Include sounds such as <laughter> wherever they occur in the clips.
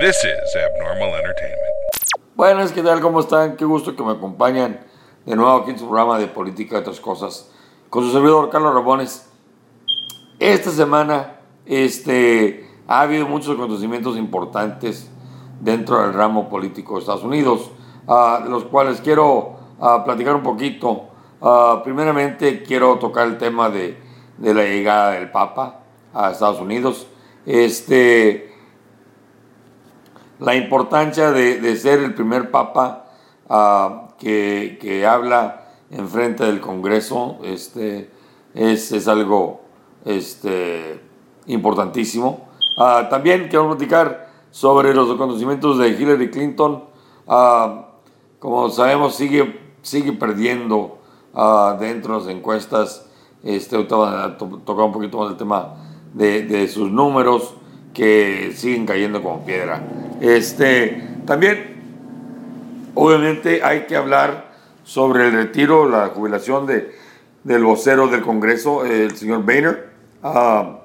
This is Abnormal Entertainment. Buenas, ¿qué tal? ¿Cómo están? Qué gusto que me acompañan de nuevo aquí en su programa de política y otras cosas con su servidor Carlos Rabones. Esta semana este, ha habido muchos acontecimientos importantes dentro del ramo político de Estados Unidos, ah, de los cuales quiero ah, platicar un poquito. Ah, primeramente quiero tocar el tema de, de, la llegada del Papa a Estados Unidos. Este, la importancia de, ser el primer papa ah, que, habla en frente del Congreso este, es, algo este, importantísimo. Ah, también quiero platicar sobre los conocimientos de Hillary Clinton. Ah, como sabemos, sigue, sigue perdiendo dentro de las encuestas. Este, a tocar un poquito más el tema de, de sus números que siguen cayendo como piedra. Este, también, obviamente, hay que hablar sobre el retiro, la jubilación de, del vocero del Congreso, el señor Boehner. Ah,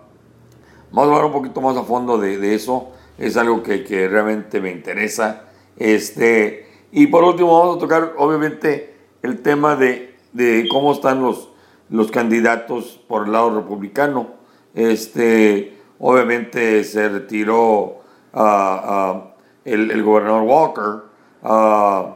vamos a hablar un poquito más a fondo de, eso. Es algo que, que, realmente me interesa. Este, y por último, vamos a tocar, obviamente, el tema de, de cómo están los, los candidatos por el lado republicano. Este, Obviamente se retiró ah, ah, el, gobernador Walker ah,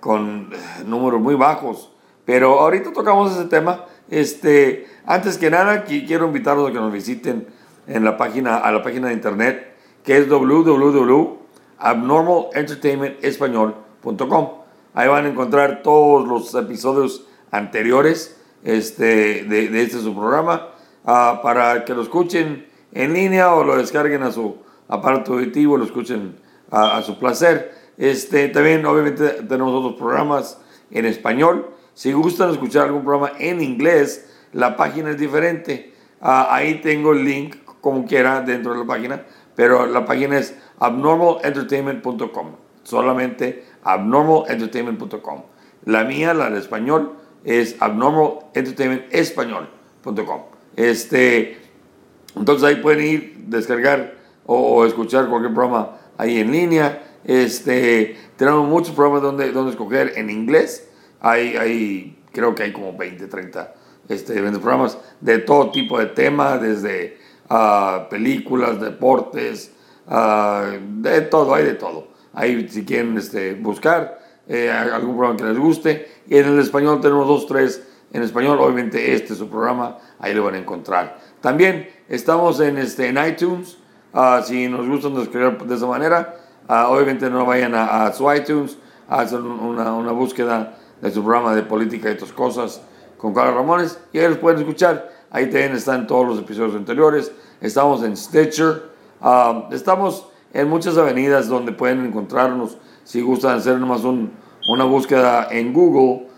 con números muy bajos. Pero ahorita tocamos ese tema. Este, antes que nada, quiero invitarlos a que nos visiten en la página, a la página de internet que es www.abnormalentertainmentespañol.com. Ahí van a encontrar todos los episodios anteriores este, de, este su programa para que lo escuchen en línea o lo descarguen a su aparato auditivo, lo escuchen a, su placer. Este, también obviamente tenemos otros programas en español. Si gustan escuchar algún programa en inglés, la página es diferente. Ah, ahí tengo el link como quiera dentro de la página, pero la página es abnormalentertainment.com. Solamente abnormalentertainment.com. La mía, la de español, es abnormalentertainmentespañol.com. Este, entonces ahí pueden ir, descargar o, escuchar cualquier programa ahí en línea. Este, tenemos muchos programas donde, donde escoger en inglés. Hay, hay, creo que hay como 20, 30 este, programas de todo tipo de temas, desde uh, películas, deportes, uh, de todo, hay de todo. Ahí si quieren este, buscar eh, algún programa que les guste. Y en el español tenemos dos, tres en español. Obviamente este es su programa, ahí lo van a encontrar. También estamos en, este, en iTunes. Ah, si nos gustan descargar de esa manera, ah, obviamente no vayan a, su iTunes, hacen una, una, búsqueda de su programa de política y otras cosas con Carlos Ramones y ahí los pueden escuchar. Ahí también están todos los episodios anteriores. Estamos en Stitcher. Ah, estamos en muchas avenidas donde pueden encontrarnos si gustan hacer nomás una búsqueda en Google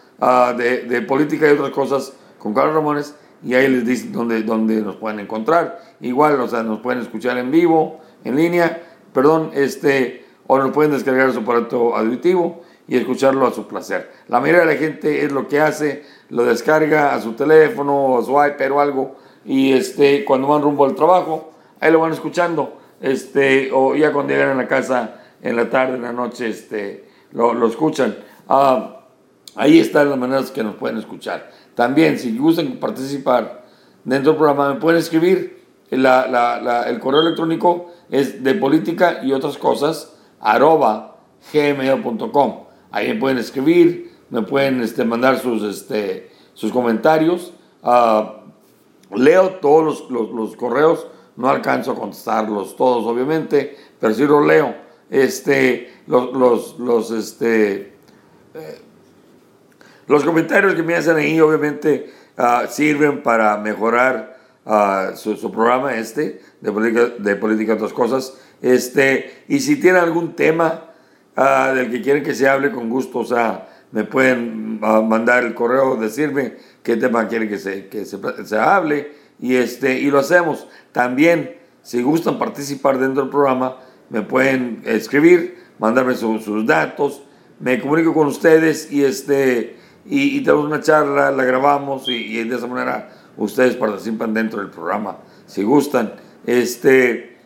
de, de política y otras cosas con Carlos Ramones y ahí les dice dónde, dónde nos pueden encontrar. Igual, o sea, nos pueden escuchar en vivo, en línea, perdón, este, o nos pueden descargar su aparato auditivo y escucharlo a su placer. La mayoría de la gente es lo que hace, lo descarga a su teléfono, a su iPad o algo, y este, cuando van rumbo al trabajo, ahí lo van escuchando, este, o ya cuando llegan a la casa en la tarde, en la noche, este, lo, lo escuchan. Ah, ahí están las maneras que nos pueden escuchar. También, si gustan participar dentro del programa, me pueden escribir. el correo electrónico es de política y otras cosas, arroba gmail.com. Ahí me pueden escribir, me pueden este, mandar sus, este, sus comentarios. Ah, leo todos los, correos, no alcanzo a contestarlos todos, obviamente, pero sí los leo. Este, los, los, este, eh, los comentarios que me hacen ahí obviamente ah, sirven para mejorar ah, su, programa este de política, de política otras cosas. Este, y si tienen algún tema ah, del que quieren que se hable con gusto, o sea, me pueden mandar el correo, decirme qué tema quieren que se, que se, se, hable y, este, y lo hacemos. También, si gustan participar dentro del programa, me pueden escribir, mandarme sus datos, me comunico con ustedes y este y, tenemos una charla, la grabamos y, de esa manera ustedes participan dentro del programa, si gustan. Este,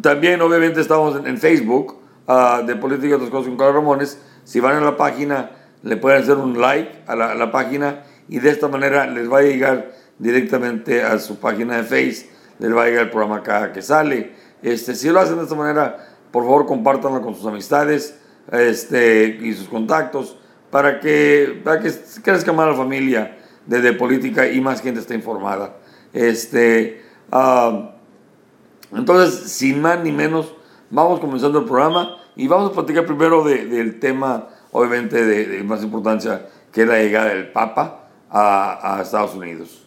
también, obviamente, estamos en, Facebook ah, de Política y otras cosas con Carlos Ramones. Si van a la página, le pueden hacer un like a la, a la página y de esta manera les va a llegar directamente a su página de Face, les va a llegar el programa cada que sale. Este, si lo hacen de esta manera, por favor compártanlo con sus amistades este, y sus contactos para que, para que crezca más la familia de, política y más gente esté informada. Este, ah, entonces, sin más ni menos, vamos comenzando el programa y vamos a platicar primero del tema, obviamente, de, más importancia, que es la llegada del Papa a Estados Unidos.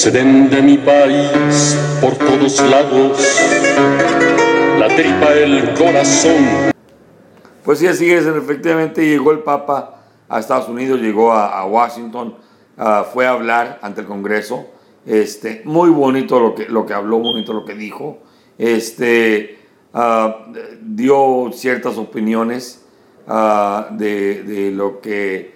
Se den de mi país por todos lados la tripa, el corazón. Pues sí, así es, efectivamente llegó el Papa a Estados Unidos, llegó a, Washington, ah, fue a hablar ante el Congreso. Este, muy bonito lo que, lo que habló, bonito lo que dijo. Este, ah, dio ciertas opiniones ah, de, de, lo que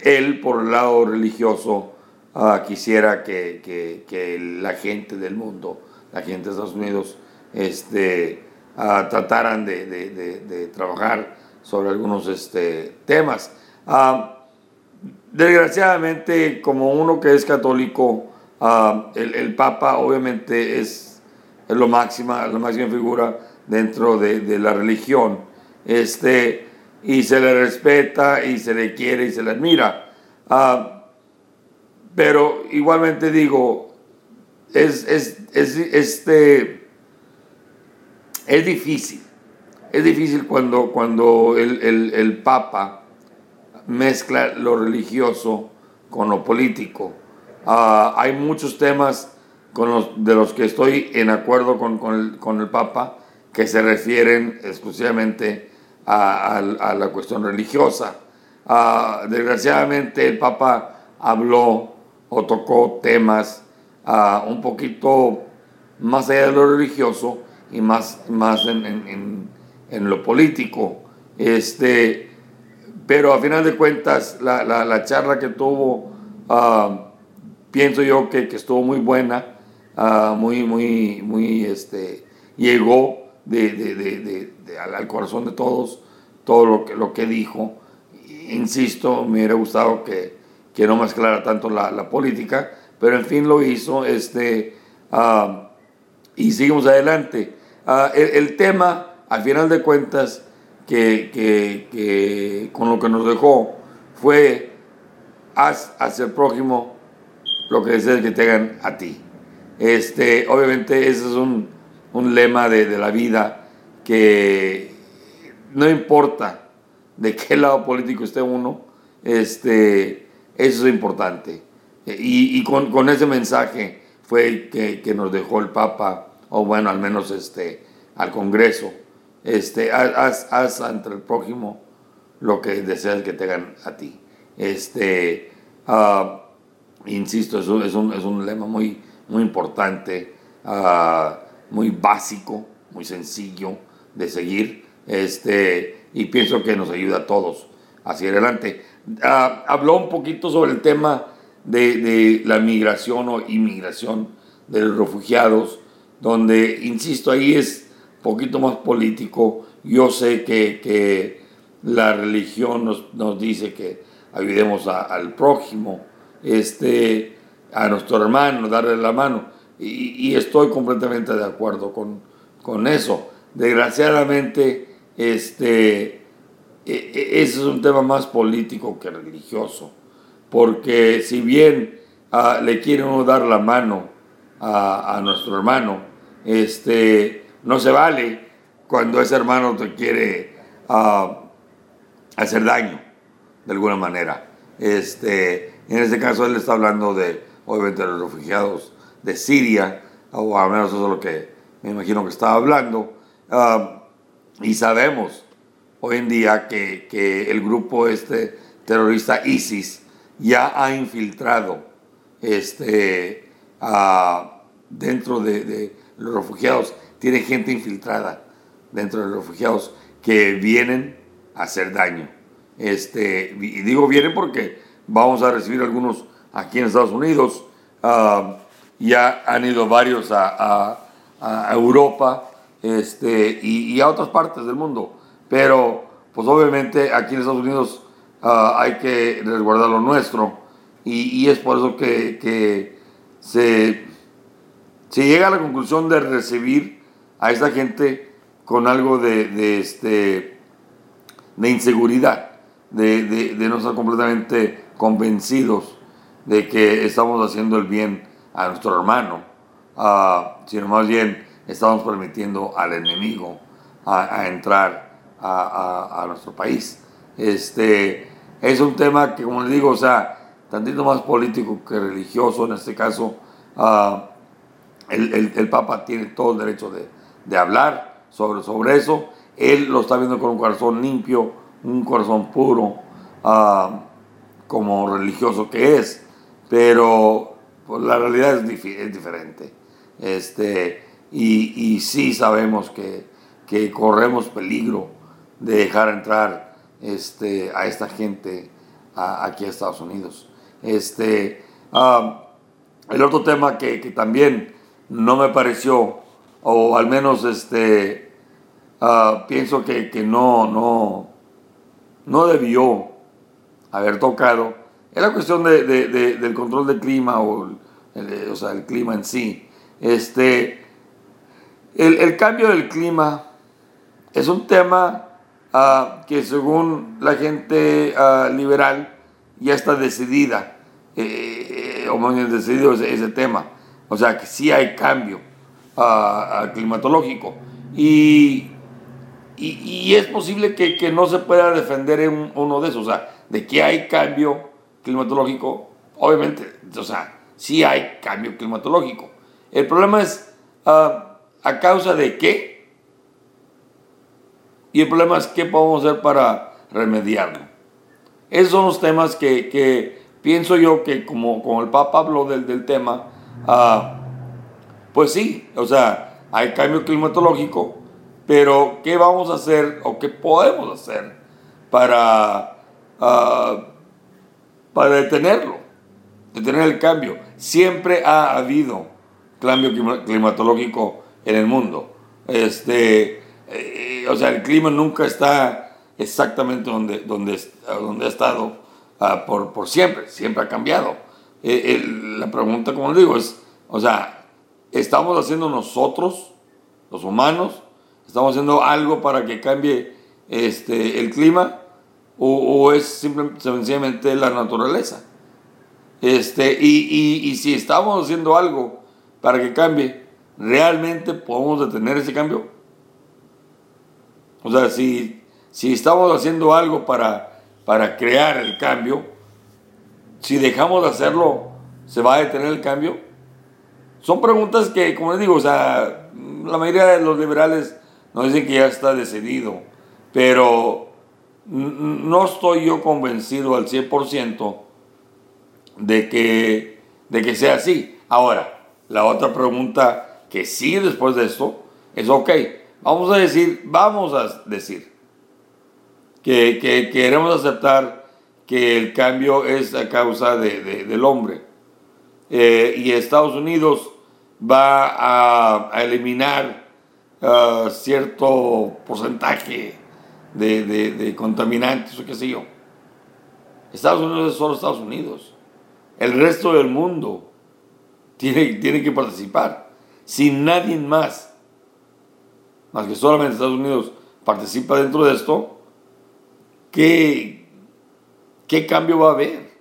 él, por el lado religioso, Ah, quisiera que, que, la gente del mundo, la gente de Estados Unidos, este, uh, trataran de, de, de, trabajar sobre algunos este, temas. Ah, desgraciadamente, como uno que es católico, el, el, Papa obviamente es, es, lo máxima, la máxima figura dentro de, la religión. Este, y se le respeta y se le quiere y se le admira. Pero igualmente digo, es, es, es, este, es difícil. Es difícil cuando, cuando el, Papa mezcla lo religioso con lo político. Ah, hay muchos temas con de los que estoy en acuerdo con, el, Papa que se refieren exclusivamente a, la cuestión religiosa. Ah, desgraciadamente el Papa habló o tocó temas uh, un poquito más allá de lo religioso y más, más en, en, lo político. Este, pero a final de cuentas, la, la, la charla que tuvo, uh, pienso yo que, que, estuvo muy buena, uh, muy, muy, muy, este, llegó de, de, de, al, corazón de todos todo lo que, lo que dijo. Insisto, me hubiera gustado que, que no mezclara tanto la, política, pero en fin lo hizo este, ah, y seguimos adelante. Ah, el, tema, al final de cuentas, que, con lo que nos dejó fue haz hacia el prójimo lo que desees que te hagan a ti. Este, obviamente ese es un, lema de, de, la vida que no importa de qué lado político esté uno, este, eso es importante. Y, con, ese mensaje fue que, nos dejó el Papa, o bueno, al menos este, al Congreso. Este, haz, haz ante el prójimo lo que deseas que te hagan a ti. Este, ah, insisto, es un, es, un, es un, lema muy, muy importante, ah, muy básico, muy sencillo de seguir. Este, y pienso que nos ayuda a todos hacia adelante. Ah, habló un poquito sobre el tema de, la migración o inmigración de los refugiados, donde, insisto, ahí es poquito más político. Yo sé que, la religión nos, dice que ayudemos al prójimo, este, a nuestro hermano, darle la mano. Y, estoy completamente de acuerdo con, con eso. Desgraciadamente, este, ese es un tema más político que religioso, porque si bien ah, le quiere uno dar la mano a, nuestro hermano, este, no se vale cuando ese hermano te quiere ah, hacer daño de alguna manera. Este, en este caso él está hablando de, obviamente, los refugiados de Siria, o al menos eso es lo que me imagino que estaba hablando, ah, y sabemos hoy en día que, que el grupo este terrorista ISIS ya ha infiltrado este, dentro de, los refugiados, tiene gente infiltrada dentro de los refugiados que vienen a hacer daño. Este, y digo vienen porque vamos a recibir algunos aquí en Estados Unidos. Ah, ya han ido varios a, a, Europa este, y, a otras partes del mundo. Pero, pues obviamente aquí en Estados Unidos ah, hay que resguardar lo nuestro. Y, es por eso que, se, se, llega a la conclusión de recibir a esta gente con algo de, este, de inseguridad, de, no estar completamente convencidos de que estamos haciendo el bien a nuestro hermano, uh, sino más bien estamos permitiendo al enemigo a, entrar a, a, nuestro país. Este, es un tema que, como les digo, o sea, tantito más político que religioso, en este caso, uh, el, el, el, Papa tiene todo el derecho de, de hablar sobre, sobre eso. Él lo está viendo con un corazón limpio, un corazón puro, uh, como religioso que es, pero pues, la realidad es, es diferente. Este, y, y, sí sabemos que, que, corremos peligro de dejar entrar este, a esta gente aquí a Estados Unidos. Este, el otro tema que, también no me pareció, o al menos este, uh, pienso que, que, no, no, no debió haber tocado, es la cuestión de, de, del control del clima o el, o sea, el clima en sí. Este, el cambio del clima es un tema uh, que según la gente uh, liberal ya está decidida, eh, o más bien decidido ese, ese, tema. O sea, que sí hay cambio uh, climatológico. Y, y, y, es posible que, que, no se pueda defender en uno de esos. O sea, de que hay cambio climatológico, obviamente, o sea, sí hay cambio climatológico. El problema es uh, a causa de qué. Y el problema es qué podemos hacer para remediarlo. Esos son los temas que, que pienso yo que como, como el Papa habló del, del tema, uh, pues sí, o sea, hay cambio climatológico, pero ¿qué vamos a hacer o qué podemos hacer para, uh, para detenerlo? detener el cambio. Siempre ha habido cambio climatológico en el mundo. Este, eh, o sea, el clima nunca está exactamente donde, donde, donde ha estado uh, por, por, siempre, siempre ha cambiado. Eh, la pregunta, como digo, es, o sea, ¿estamos haciendo nosotros, los humanos, estamos haciendo algo para que cambie este, el clima o, es simplemente, sencillamente la naturaleza? Este, y, y, si estamos haciendo algo para que cambie, ¿realmente podemos detener ese cambio? O sea, si, si estamos haciendo algo para, para crear el cambio, si dejamos de hacerlo, ¿se va a detener el cambio? Son preguntas que, como les digo, o sea, la mayoría de los liberales nos dicen que ya está decidido, pero no estoy yo convencido al 100% de que, de que sea así. Ahora, la otra pregunta que sigue después de esto es, ok, vamos a decir, vamos a decir que, que queremos aceptar que el cambio es a causa de, de, del hombre. Eh, y Estados Unidos va a, eliminar uh, cierto porcentaje de, contaminantes o qué sé yo. Estados Unidos es solo Estados Unidos. El resto del mundo tiene, tiene que participar. Si nadie más, más que solamente Estados Unidos, participa dentro de esto, ¿qué, qué cambio va a haber?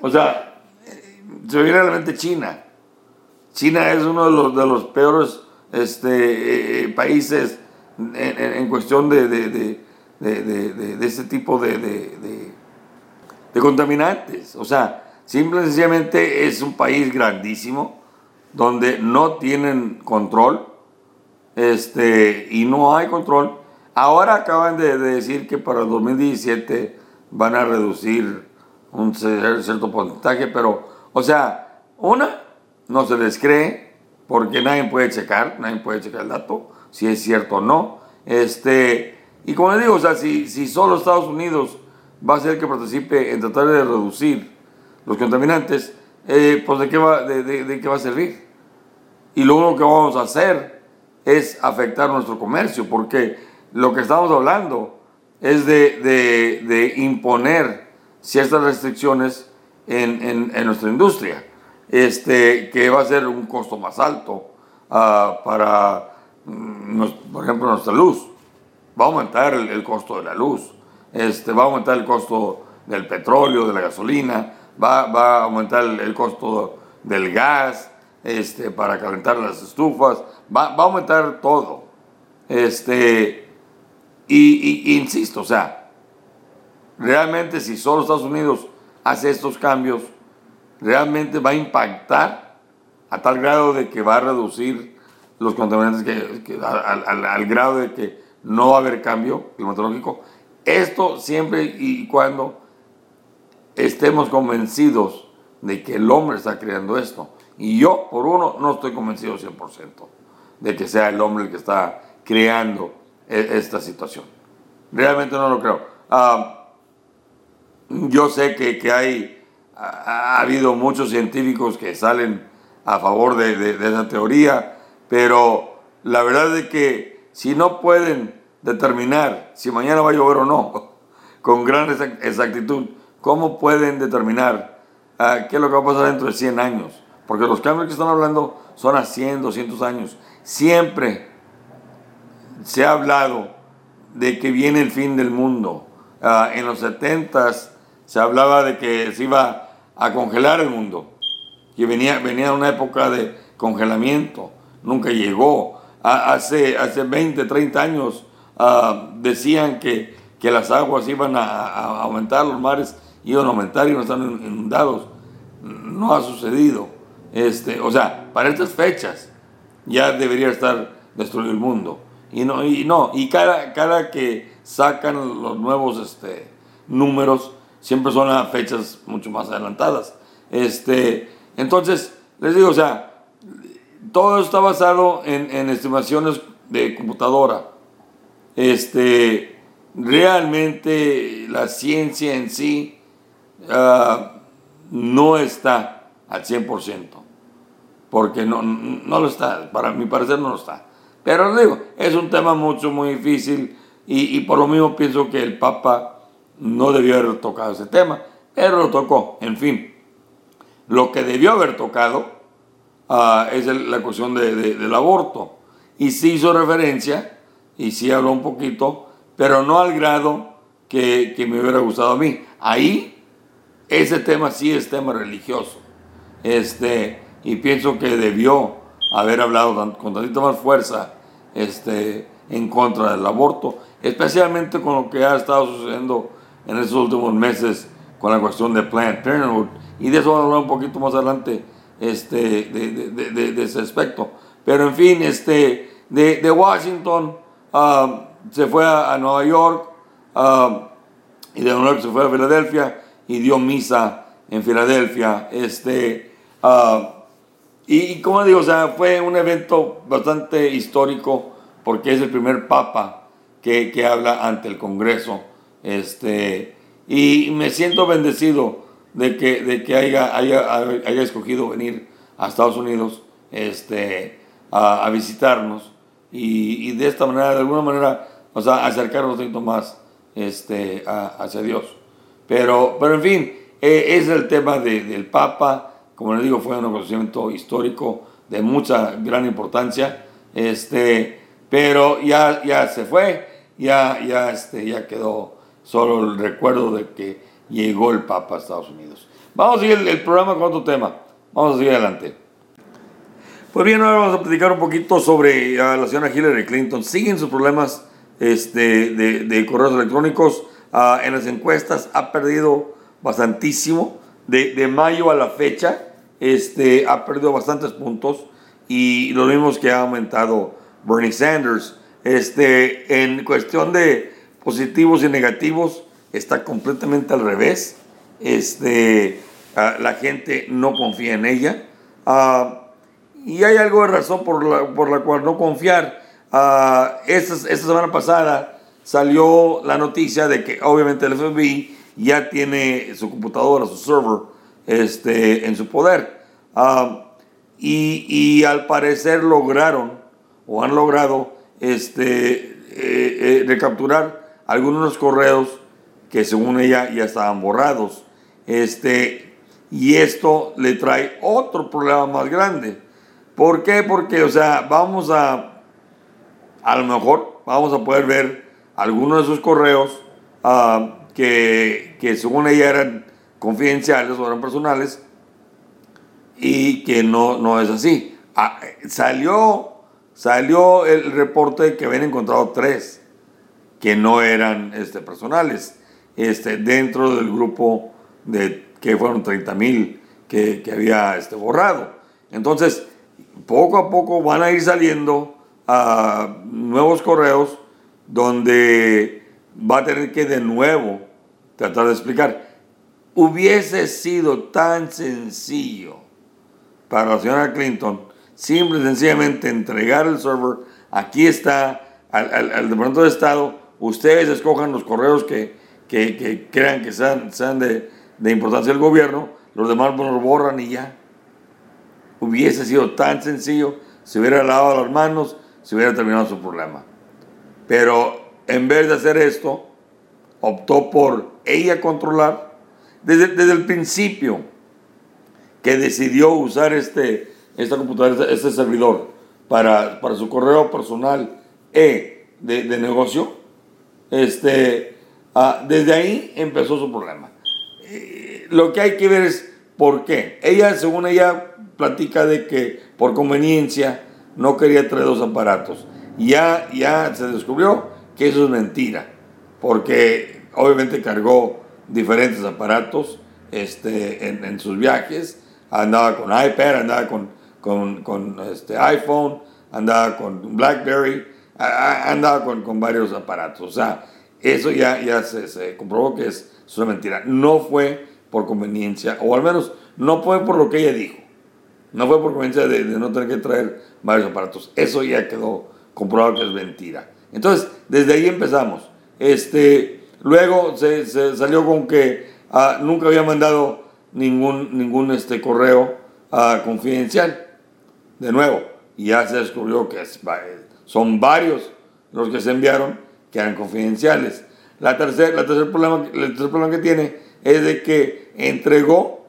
O sea, se me viene a China. China es uno de los, de los peores este, eh, países en, en, cuestión de, de, de, de, ese tipo de contaminantes. O sea, Simple y sencillamente es un país grandísimo donde no tienen control este, y no hay control Ahora acaban de, de decir que para el 2017 van a reducir un cierto porcentaje, pero, o sea, una, no se les cree, porque nadie puede checar, nadie puede checar el dato, si es cierto o no. Este, y como les digo, o sea, si, si solo Estados Unidos va a ser que participe en tratar de reducir los contaminantes, eh, pues ¿de qué, va, de, de- de qué va a servir? Y lo único que vamos a hacer es afectar nuestro comercio, porque lo que estamos hablando es de, de- imponer ciertas restricciones en, en- nuestra industria, este, que va a ser un costo más alto ah, para, mm, por ejemplo, nuestra luz. Va a aumentar el, el costo de la luz, este, va a aumentar el costo del petróleo, de la gasolina, va, va a aumentar el, el costo del gas este, para calentar las estufas, va, va a aumentar todo. Este, y, insisto, o sea, realmente si solo Estados Unidos hace estos cambios, realmente va a impactar a tal grado de que va a reducir los contaminantes que- al, al- al grado de que no va a haber cambio climatológico. Esto siempre y cuando estemos convencidos de que el hombre está creando esto. Y yo, por uno, no estoy convencido 100% de que sea el hombre el que está creando e- esta situación. Realmente no lo creo. Ah, yo sé que, que hay, ha, ha habido muchos científicos que salen a favor de, de- esa teoría, pero la verdad es que si no pueden determinar si mañana va a llover o no, <laughs> con gran exac- exactitud, ¿cómo pueden determinar ah, qué es lo que va a pasar dentro de 100 años? Porque los cambios que están hablando son a 100, 200 años. Siempre se ha hablado de que viene el fin del mundo. Ah, en los 70 se hablaba de que se iba a congelar el mundo, que venía, venía una época de congelamiento, nunca llegó. Ah, hace, hace 20, 30 años ah, decían que, que las aguas iban a, a aumentar, los mares iban a aumentar y no están inundados. No ha sucedido. Este, o sea, para estas fechas ya debería estar destruido el mundo. Y no, y no, y cada, cada que sacan los nuevos este, números, siempre son fechas mucho más adelantadas. Este, entonces, les digo, o sea, todo está basado en, en estimaciones de computadora. Este, realmente la ciencia en sí ah, no está al 100% porque no, no lo está, para mi parecer no lo está. Pero digo, es un tema mucho, muy difícil y, y por lo mismo pienso que el Papa no debió haber tocado ese tema, pero lo tocó, en fin. Lo que debió haber tocado ah, es la cuestión de- del aborto. Y sí hizo referencia, y sí habló un poquito, pero no al grado que, que me hubiera gustado a mí. Ahí, ese tema sí es tema religioso. Este, y pienso que debió haber hablado con tantita más fuerza este, en contra del aborto, especialmente con lo que ha estado sucediendo en estos últimos meses con la cuestión de Planned Parenthood. Y de eso vamos a hablar un poquito más adelante este, de, de- ese aspecto. Pero en fin, este, de, Washington ah, se fue a, a Nueva York ah, y de Nueva York se fue a Filadelfia y dio misa en Filadelfia. Este, ah, y, y como digo, o sea, fue un evento bastante histórico porque es el primer papa que, que habla ante el Congreso. Este, y me siento bendecido de que, de que haya, haya, haya escogido venir a Estados Unidos este, a, a visitarnos y, y de esta manera, de alguna manera, o sea, acercarnos un poquito más este, a- hacia Dios. Pero, pero en fin, eh, es el tema de- del Papa. Como les digo, fue un acontecimiento histórico de mucha gran importancia. Este, pero ya, ya se fue, ya, ya, este, ya quedó solo el recuerdo de que llegó el Papa a Estados Unidos. Vamos a seguir el, programa con otro tema. Vamos a seguir adelante. Pues bien, ahora vamos a platicar un poquito sobre la señora Hillary Clinton. Siguen sus problemas este, de, correos electrónicos. Ah, en las encuestas ha perdido bastantísimo. De, de mayo a la fecha este, ha perdido bastantes puntos. Y lo mismos que ha aumentado Bernie Sanders. Este, en cuestión de positivos y negativos, está completamente al revés. Este, ah, la gente no confía en ella. Ah, y hay algo de razón por la, por la cual no confiar. Uh, esta, esta, semana pasada salió la noticia de que obviamente el FBI ya tiene su computadora, su server, este, en su poder. Uh, y, y, al parecer lograron o han logrado este, eh, eh, recapturar algunos correos que según ella ya estaban borrados. Este, y esto le trae otro problema más grande. ¿Por qué? Porque, o sea, vamos a, a lo mejor, vamos a poder ver algunos de sus correos uh, que, que según ella eran confidenciales o eran personales y que no, no es así. Ah, salió, salió el reporte que habían encontrado tres que no eran este, personales este, dentro del grupo de que fueron 30 mil que, que, había este, borrado. Entonces, poco a poco van a ir saliendo uh, nuevos correos donde va a tener que de nuevo tratar de explicar. Hubiese sido tan sencillo para la señora Clinton simple y sencillamente entregar el server. Aquí está al, al, al Departamento de Estado. Ustedes escojan los correos que, que, que crean que sean, sean de, de importancia del gobierno. Los demás pues, los borran y ya hubiese sido tan sencillo, se hubiera lavado las manos, se hubiera terminado su problema. Pero en vez de hacer esto, optó por ella controlar desde, desde el principio que decidió usar este, esta computadora, este servidor para, para su correo personal e de, de negocio, este, ah, desde ahí empezó su problema. Eh, lo que hay que ver es por qué. Ella, según ella, platica de que por conveniencia no quería traer dos aparatos. Ya, ya se descubrió que eso es mentira, porque obviamente cargó diferentes aparatos este, en, en sus viajes, andaba con iPad, andaba con, con, con este, iPhone, andaba con BlackBerry, andaba con, con, varios aparatos. O sea, eso ya, ya se, comprobó que es, es una mentira. No fue por conveniencia, o al menos no fue por lo que ella dijo. No fue por conveniencia de, de, no tener que traer varios aparatos. Eso ya quedó comprobado que es mentira. Entonces, desde ahí empezamos. Este, luego se, salió con que uh, nunca había mandado ningún, ningún este, correo uh, confidencial. De nuevo, y ya se descubrió que es, son varios los que se enviaron que eran confidenciales. La tercer, la tercer problema, el tercer problema que tiene es de que entregó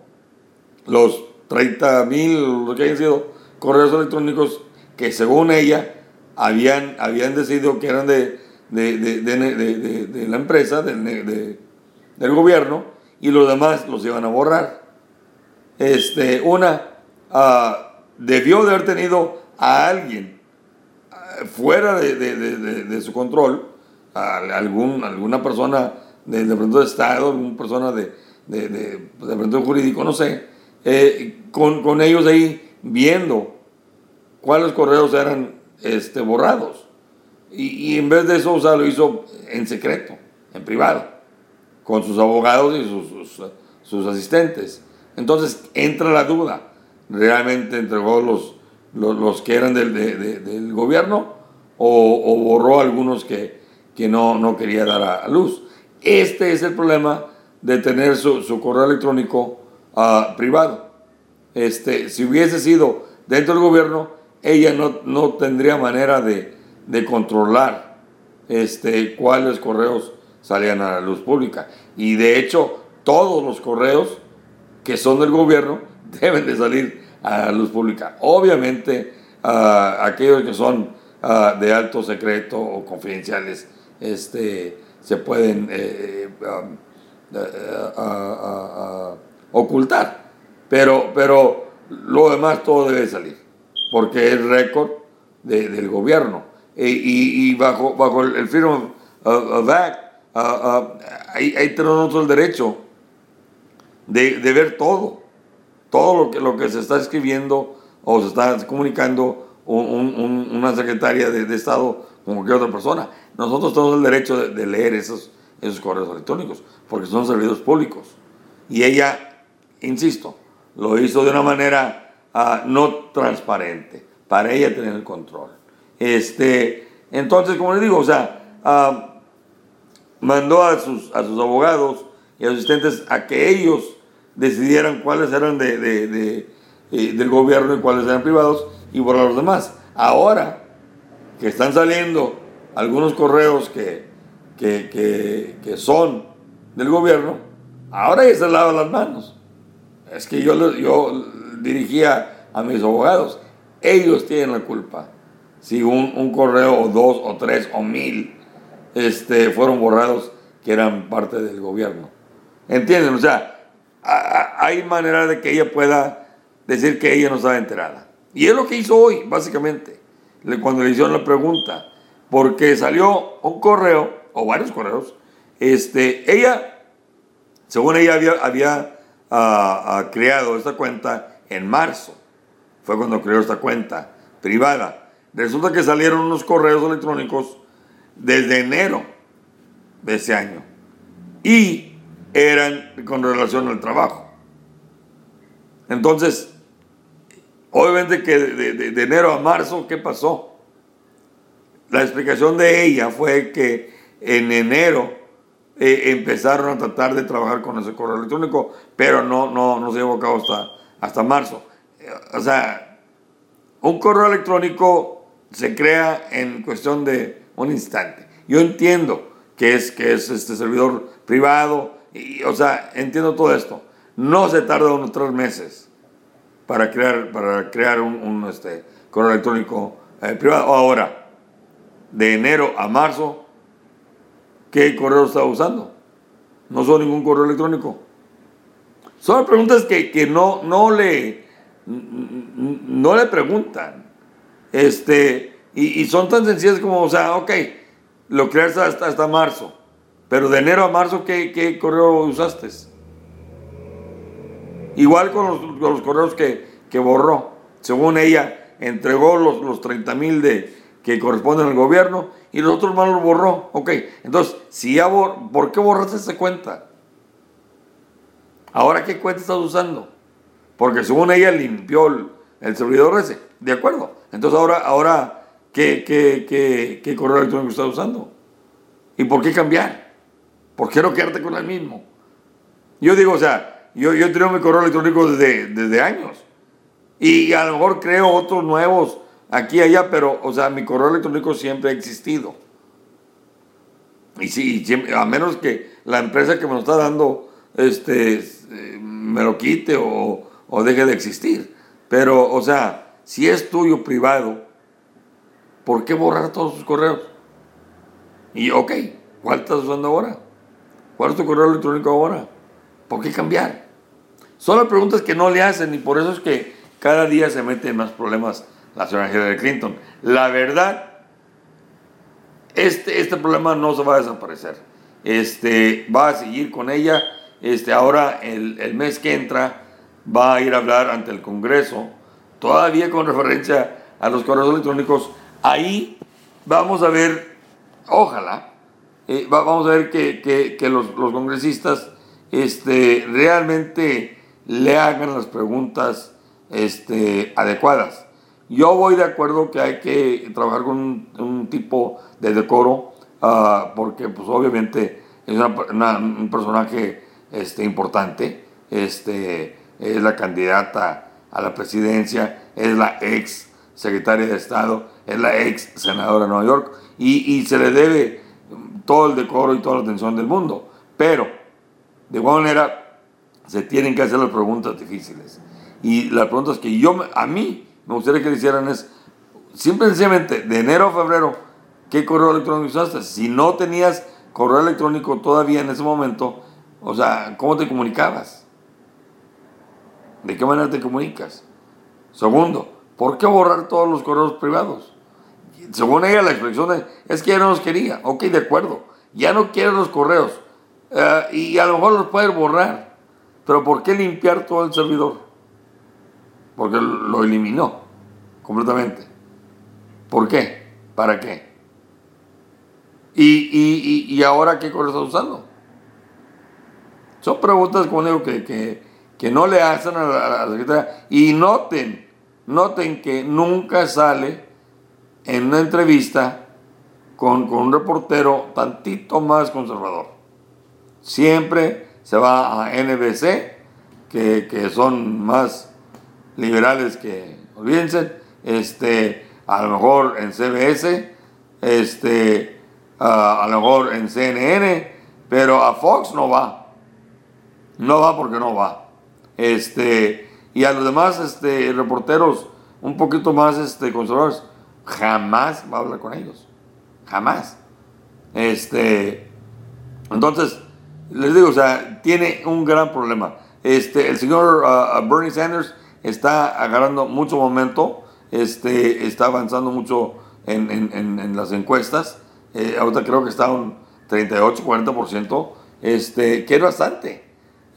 los 30 mil, lo que hayan sido, correos electrónicos que según ella habían, habían decidido que eran de, de, de, de la empresa, del gobierno, y los demás los iban a borrar. Este, una, uh, debió de haber tenido a alguien uh, fuera de, su control, a algún, alguna persona del Departamento de Estado, alguna persona de, de, de, jurídico, no sé, eh, con, con, ellos ahí viendo cuáles correos eran este, borrados. Y, y, en vez de eso, o sea, lo hizo en secreto, en privado, con sus abogados y sus, sus, sus asistentes. Entonces entra la duda, ¿realmente entregó los, los, los que eran del, de, de, del gobierno o, o, borró algunos que, que no, no quería dar a, luz? Este es el problema de tener su, su correo electrónico uh, privado. Este, si hubiese sido dentro del gobierno, ella no, no tendría manera de, de, controlar este, cuáles correos salían a la luz pública. Y de hecho, todos los correos que son del gobierno <laughs> deben de salir a la luz pública. Obviamente, aquellos que son de alto secreto o confidenciales este, se pueden eh, um, uh, ocultar. Pero, pero lo demás todo debe salir, porque es récord de, del gobierno. Y, bajo, bajo el, el Act, uh, uh, ahí, tenemos nosotros el derecho de, ver todo, todo lo que, lo que se está escribiendo o se está comunicando un, un, una secretaria de, Estado como que otra persona. Nosotros tenemos el derecho de, leer esos, esos correos electrónicos, porque son servidores públicos. Y ella, insisto, lo hizo de una manera ah, no transparente, para ella tener el control. Este, entonces, como les digo, o sea, mandó a sus, a sus abogados y asistentes a que ellos decidieran cuáles eran de, eh, del gobierno y cuáles eran privados y borrar los demás. Ahora que están saliendo algunos correos que, que, que, que son del gobierno, ahora ya se lavan las manos. Es que yo, yo dirigía a mis abogados, ellos tienen la culpa. Si un, un correo o dos o tres o mil este, fueron borrados que eran parte del gobierno. ¿Entienden? O sea, hay manera de que ella pueda decir que ella no estaba enterada. Y es lo que hizo hoy, básicamente, cuando le hicieron la pregunta. Porque salió un correo, o varios correos, este, ella, según ella había, había ah, ah, creado esta cuenta en marzo. Fue cuando creó esta cuenta privada. Resulta que salieron unos correos electrónicos desde enero de ese año. Y eran con relación al trabajo. Entonces, obviamente que de, de- enero a marzo, ¿qué pasó? La explicación de ella fue que en enero eh, empezaron a tratar de trabajar con ese correo electrónico, pero no, no, no se llevó a cabo hasta, hasta marzo. O sea, un correo electrónico se crea en cuestión de un instante. Yo entiendo que es, que es este servidor privado, y, o sea, entiendo todo esto. No se tarda unos tres meses para crear, para crear un, un, este, correo electrónico eh, privado. Ahora, de enero a marzo, ¿qué correo está usando? No son ningún correo electrónico. Son preguntas que, que no, no, le, no le preguntan. Este, y, son tan sencillas como, o sea, ok, lo creas hasta, hasta marzo. Pero de enero a marzo, ¿qué, qué correo usaste? Igual con los, correos que, que borró. Según ella, entregó los, los 30 mil que corresponden al gobierno y los otros más los borró. Ok, entonces, si ya bor- ¿por qué borraste esa cuenta? Ahora, ¿qué cuenta estás usando? Porque según ella limpió el servidor ese. De acuerdo. Entonces, ahora, ahora ¿qué, qué, qué, qué correo electrónico estás usando? ¿Y por qué cambiar? ¿Por qué no quedarte con el mismo? Yo digo, o sea, yo, yo he tenido mi correo electrónico desde, desde años. Y a lo mejor creo otros nuevos aquí y allá, pero, o sea, mi correo electrónico siempre ha existido. Y sí, a menos que la empresa que me lo está dando este, eh, me lo quite o, o deje de existir. Pero, o sea, si es tuyo privado, ¿por qué borrar todos tus correos? Y, ok, ¿cuál estás usando ahora? ¿Cuál es tu correo electrónico ahora? ¿Por qué cambiar? Son las preguntas que no le hacen y por eso es que cada día se mete en más problemas la señora Hillary Clinton. La verdad, este, este problema no se va a desaparecer. Este, va a seguir con ella. Este, ahora, el, el mes que entra, va a ir a hablar ante el Congreso, todavía con referencia a los correos electrónicos. Ahí vamos a ver, ojalá, eh, va- vamos a ver que, que- que los, los congresistas este, realmente le hagan las preguntas este, adecuadas. Yo voy de acuerdo que hay que trabajar con un, un tipo de decoro, ah, porque pues obviamente es una- una- un personaje este, importante, este, es la candidata a la presidencia, es la ex secretaria de Estado, es la ex senadora de Nueva York, y, se le debe todo el decoro y toda la atención del mundo. Pero, de igual manera, se tienen que hacer las preguntas difíciles. Y las preguntas que yo, a mí, me gustaría que le hicieran es, simple y sencillamente, de enero a febrero, ¿qué correo electrónico usaste? Si no tenías correo electrónico todavía en ese momento, o sea, ¿cómo te comunicabas? ¿De qué manera te comunicas? Segundo, ¿por qué borrar todos los correos privados? Según ella, la expresión es, que ya no los quería. Ok, de acuerdo. Ya no quiere los correos. Eh, y a lo mejor los puede borrar. Pero ¿por qué limpiar todo el servidor? Porque lo eliminó completamente. ¿Por qué? ¿Para qué? ¿Y, y, y, ahora qué correo estás usando? Son preguntas, como digo, que, que, que no le hacen a la, a secretaria. Y noten, noten que nunca sale en una entrevista con, con un reportero tantito más conservador. Siempre se va a NBC, que, que son más liberales que, olvídense, este, a lo mejor en CBS, este, a lo mejor en CNN, pero a Fox no va. No va porque no va. Este, y a los demás este, reporteros un poquito más este, conservadores, jamás va a hablar con ellos. Jamás. Este, entonces, les digo, o sea, tiene un gran problema. Este, el señor uh, Bernie Sanders está agarrando mucho momento, este, está avanzando mucho en, en, las encuestas. Eh, ahorita creo que está un 38, 40%, este, que es bastante,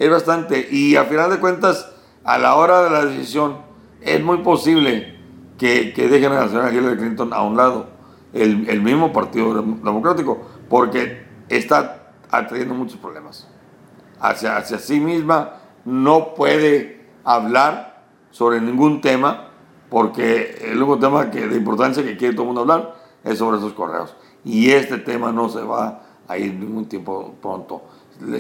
es bastante. Y a final de cuentas, a la hora de la decisión, es muy posible que, dejen a la señora Hillary Clinton a un lado, el, el mismo Partido Democrático, porque está atrayendo muchos problemas. Hacia, hacia sí misma no puede hablar sobre ningún tema, porque el único tema que, de importancia que quiere todo el mundo hablar es sobre esos correos. Y este tema no se va a ir ningún tiempo pronto.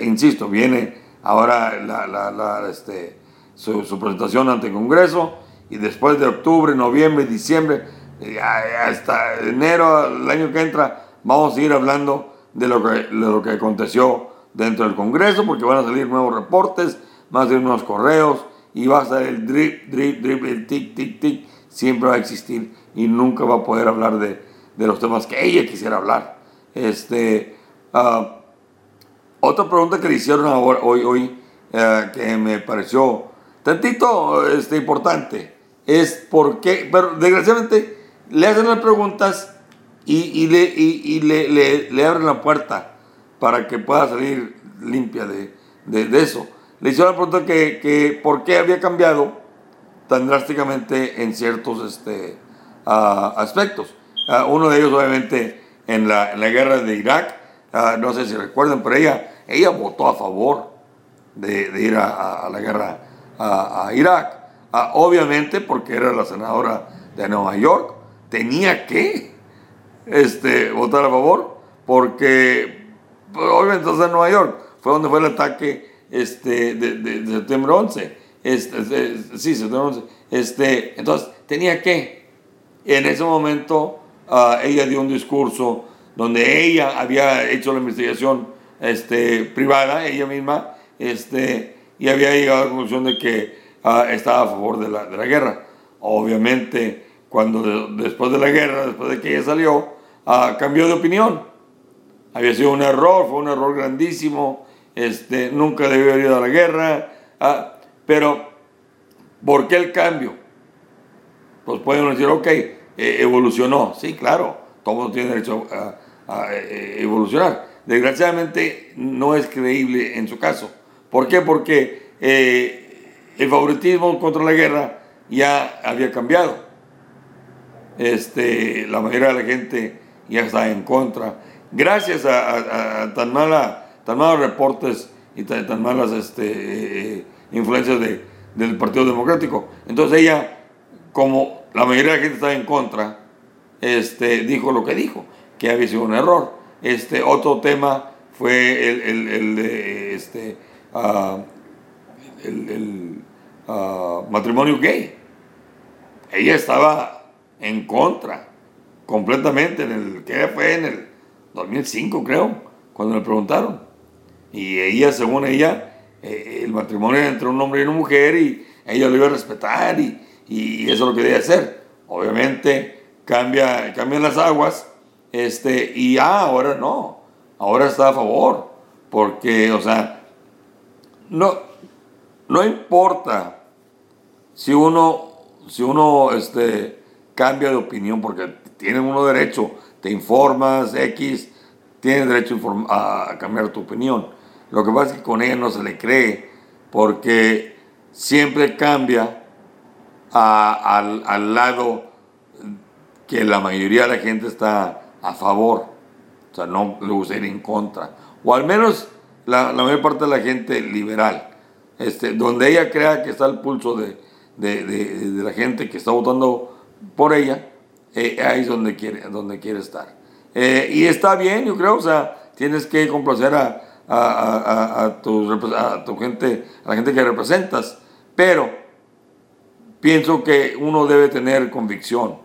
Insisto, viene ahora la, la- este, su, presentación ante el Congreso y después de octubre, noviembre, diciembre, eh, hasta enero el año que entra, vamos a seguir hablando de lo que, de lo que aconteció dentro del Congreso, porque van a salir nuevos reportes, van a salir nuevos correos y va a estar el drip, drip, drip, el tic, tic, tic, siempre va a existir y nunca va a poder hablar de, de los temas que ella quisiera hablar. Este, ah, otra pregunta que le hicieron hoy, hoy eh, que me pareció tantito este, importante es por qué, pero desgraciadamente le hacen las preguntas y, y le, y, le, le- abren la puerta para que pueda salir limpia de, de- eso. Le hicieron la pregunta que, que por qué había cambiado tan drásticamente en ciertos este, ah, aspectos. Ah, uno de ellos, obviamente, en la, en la guerra de Irak, ah, no sé si recuerdan, pero ella, ella votó a favor de, ir a, la guerra a, Irak. Obviamente, porque era la senadora de Nueva York, tenía que este, votar a favor, porque obviamente está en Nueva York, fue donde fue el ataque este, de, de- de septiembre 11. Este, sí, septiembre 11. Este, entonces, tenía que. En ese momento, ah, ella dio un discurso donde ella había hecho la investigación este, privada, ella misma, este, y había llegado a la conclusión de que ah, estaba a favor de la, de la guerra. Obviamente, cuando de- después de la guerra, después de que ella salió, ah, cambió de opinión. Había sido un error, fue un error grandísimo, este, nunca debió haber ido a la guerra, ah, pero ¿por qué el cambio? Pues pueden decir, ok, eh, evolucionó. Sí, claro, todo tiene derecho a, a, eh, evolucionar. Desgraciadamente no es creíble en su caso. ¿Por qué? Porque eh, el favoritismo contra la guerra ya había cambiado. Este, la mayoría de la gente ya está en contra. Gracias a, tan, tan malos reportes y tan, tan malas este, eh, influencias de- del Partido Democrático. Entonces ella, como la mayoría de la gente estaba en contra, este, dijo lo que dijo, que había sido un error. Este, otro tema fue el, el- el este, ah, el- ah, matrimonio gay. Ella estaba en contra, completamente, en el que fue en el 2005, creo, cuando le preguntaron. Y ella, según ella, eh, el matrimonio entre un hombre y una mujer y ella lo iba a respetar y, y eso lo quería hacer. Obviamente cambia, cambian las aguas este, y ah, ahora no, ahora está a favor, porque, o sea, no, no importa si uno, si uno este, cambia de opinión, porque tiene uno derecho, te informas, X, tienes derecho a cambiar tu opinión. Lo que pasa es que con ella no se le cree, porque siempre cambia al, al lado que la mayoría de la gente está a favor. O sea, no gusta ir en contra. O al menos la, la mayor parte de la gente liberal. Este, donde ella crea que está el pulso de, de, de, la gente que está votando por ella, eh, ahí es donde quiere, donde quiere estar. Eh, y está bien, yo creo, o sea, tienes que complacer a, a, tu, a tu gente, a la gente que representas, pero pienso que uno debe tener convicción.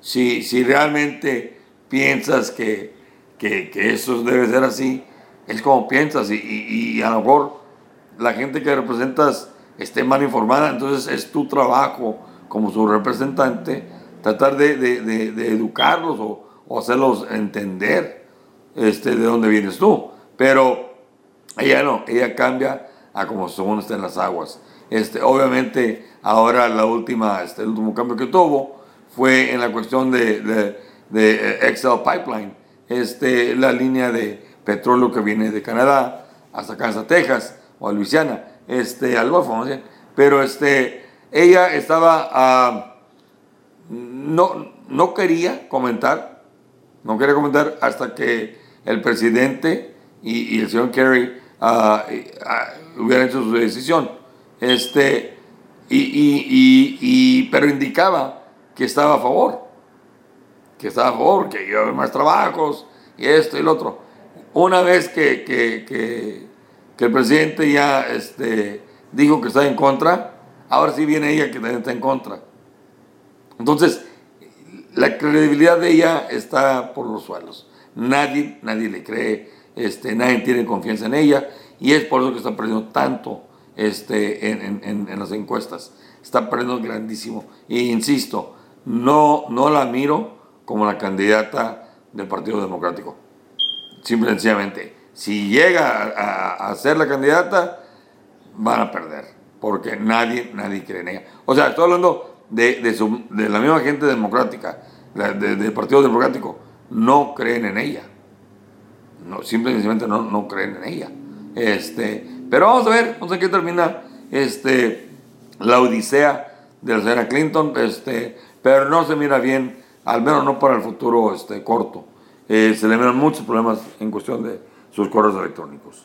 Si, si realmente piensas que, que, que, eso debe ser así, es como piensas y, y, y, a lo mejor la gente que representas esté mal informada, entonces es tu trabajo como su representante tratar de, de, de, de educarlos o, o, hacerlos entender este, de dónde vienes tú. Pero ella no, ella cambia a como según estén las aguas. Este, obviamente, ahora la última, este, el último cambio que tuvo fue en la cuestión de, de, de Excel Pipeline, este, la línea de petróleo que viene de Canadá hasta Kansas, Texas o a Luisiana, este, al Golfo, ¿no? pero este, ella estaba, uh, no, no quería comentar, no quería comentar hasta que el presidente y, y el señor Kerry uh, hubieran hecho su decisión. Este, y, y, y, pero indicaba que estaba a favor, que estaba a favor, que haber más trabajos y esto y lo otro. Una vez que, que, que, que el presidente ya este, dijo que está en contra, ahora sí viene ella que también está en contra. Entonces, la credibilidad de ella está por los suelos. Nadie, nadie le cree, este, nadie tiene confianza en ella y es por eso que está perdiendo tanto este, en, en, en, las encuestas. Está perdiendo grandísimo. E insisto, no, no la miro como la candidata del Partido Democrático. Simple y sencillamente, si llega a, ser la candidata, van a perder. Porque nadie, nadie cree en ella. O sea, estoy hablando de, de, la misma gente democrática, del de, Partido Democrático. No creen en ella. No, simplemente no, no creen en ella. Este, pero vamos a ver, vamos a ver qué termina este, la odisea de la señora Clinton, este, pero no se mira bien, al menos no para el futuro este, corto. Eh, se le miran muchos problemas en cuestión de sus correos electrónicos.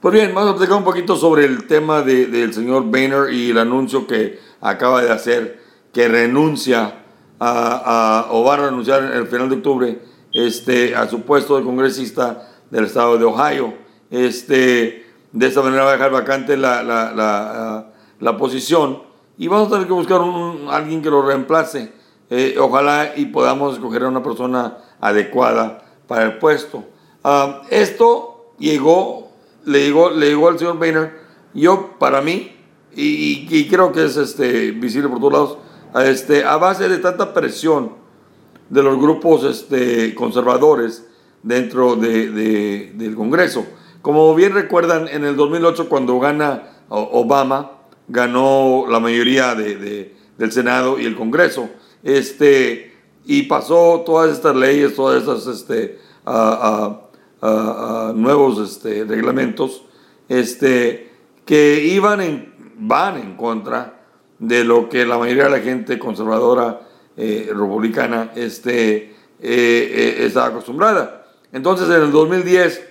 Pues bien, vamos a platicar un poquito sobre el tema de, del señor Boehner y el anuncio que acaba de hacer, que renuncia a, a, o va a renunciar en el final de octubre este, a su puesto de congresista del estado de Ohio. Este, de esta manera va a dejar vacante la, la, la, la posición y vamos a tener que buscar un, alguien que lo reemplace. Eh, ojalá y podamos escoger a una persona adecuada para el puesto. Uh, esto llegó, le llegó, le llegó al señor Boehner, yo para mí, y, creo que es este, visible por todos lados, este, a base de tanta presión de los grupos este, conservadores dentro de, de, del Congreso. Como bien recuerdan, en el 2008 cuando gana Obama, ganó la mayoría de, del Senado y el Congreso, este, y pasó todas estas leyes, todas estas este, nuevos este, reglamentos, este, que iban en, van en contra de lo que la mayoría de la gente conservadora eh, republicana este, eh, eh, estaba acostumbrada. Entonces en el 2010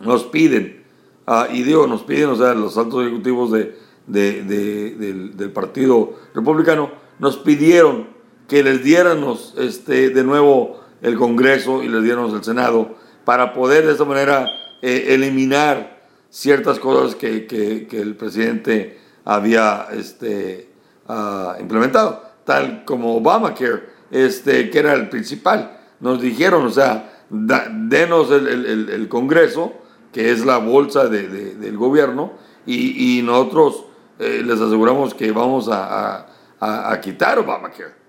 nos piden, uh, y digo, nos piden, o sea, los altos ejecutivos de, de, de, del, del, Partido Republicano, nos pidieron que les diéramos este, de nuevo el Congreso y les diéramos el Senado para poder de esta manera eh, eliminar ciertas cosas que, que, el presidente había este, uh, implementado, tal como Obamacare, este, que era el principal. Nos dijeron, o sea, denos el, el, Congreso, que es la bolsa de, de, del gobierno, y, y nosotros eh, les aseguramos que vamos a, a, quitar Obamacare,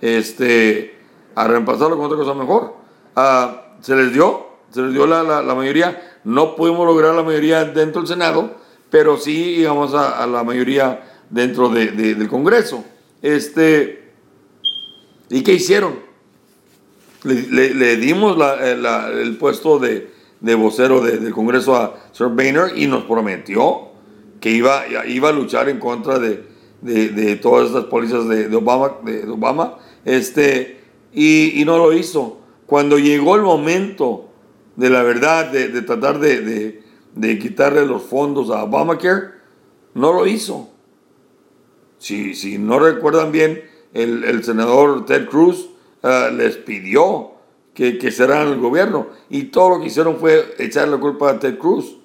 este, a reemplazarlo con otra cosa mejor. Ah, se les dio, se les dio la, la, la, mayoría, no pudimos lograr la mayoría dentro del Senado, pero sí íbamos a, a la mayoría dentro de, de, del Congreso. Este, ¿Y qué hicieron? Le, le, le dimos el puesto de, de vocero de, del Congreso a Sir Boehner y nos prometió que iba, iba a luchar en contra de, de, de todas estas pólizas de, Obama, de, Obama este, y, y, no lo hizo. cuando llegó el momento de la verdad, de, de tratar de, de, de quitarle los fondos a Obamacare, no lo hizo. Si, si no recuerdan bien, el, el senador Ted Cruz uh, les pidió que, que cerraran el gobierno y todo lo que hicieron fue echar la culpa a Ted Cruz.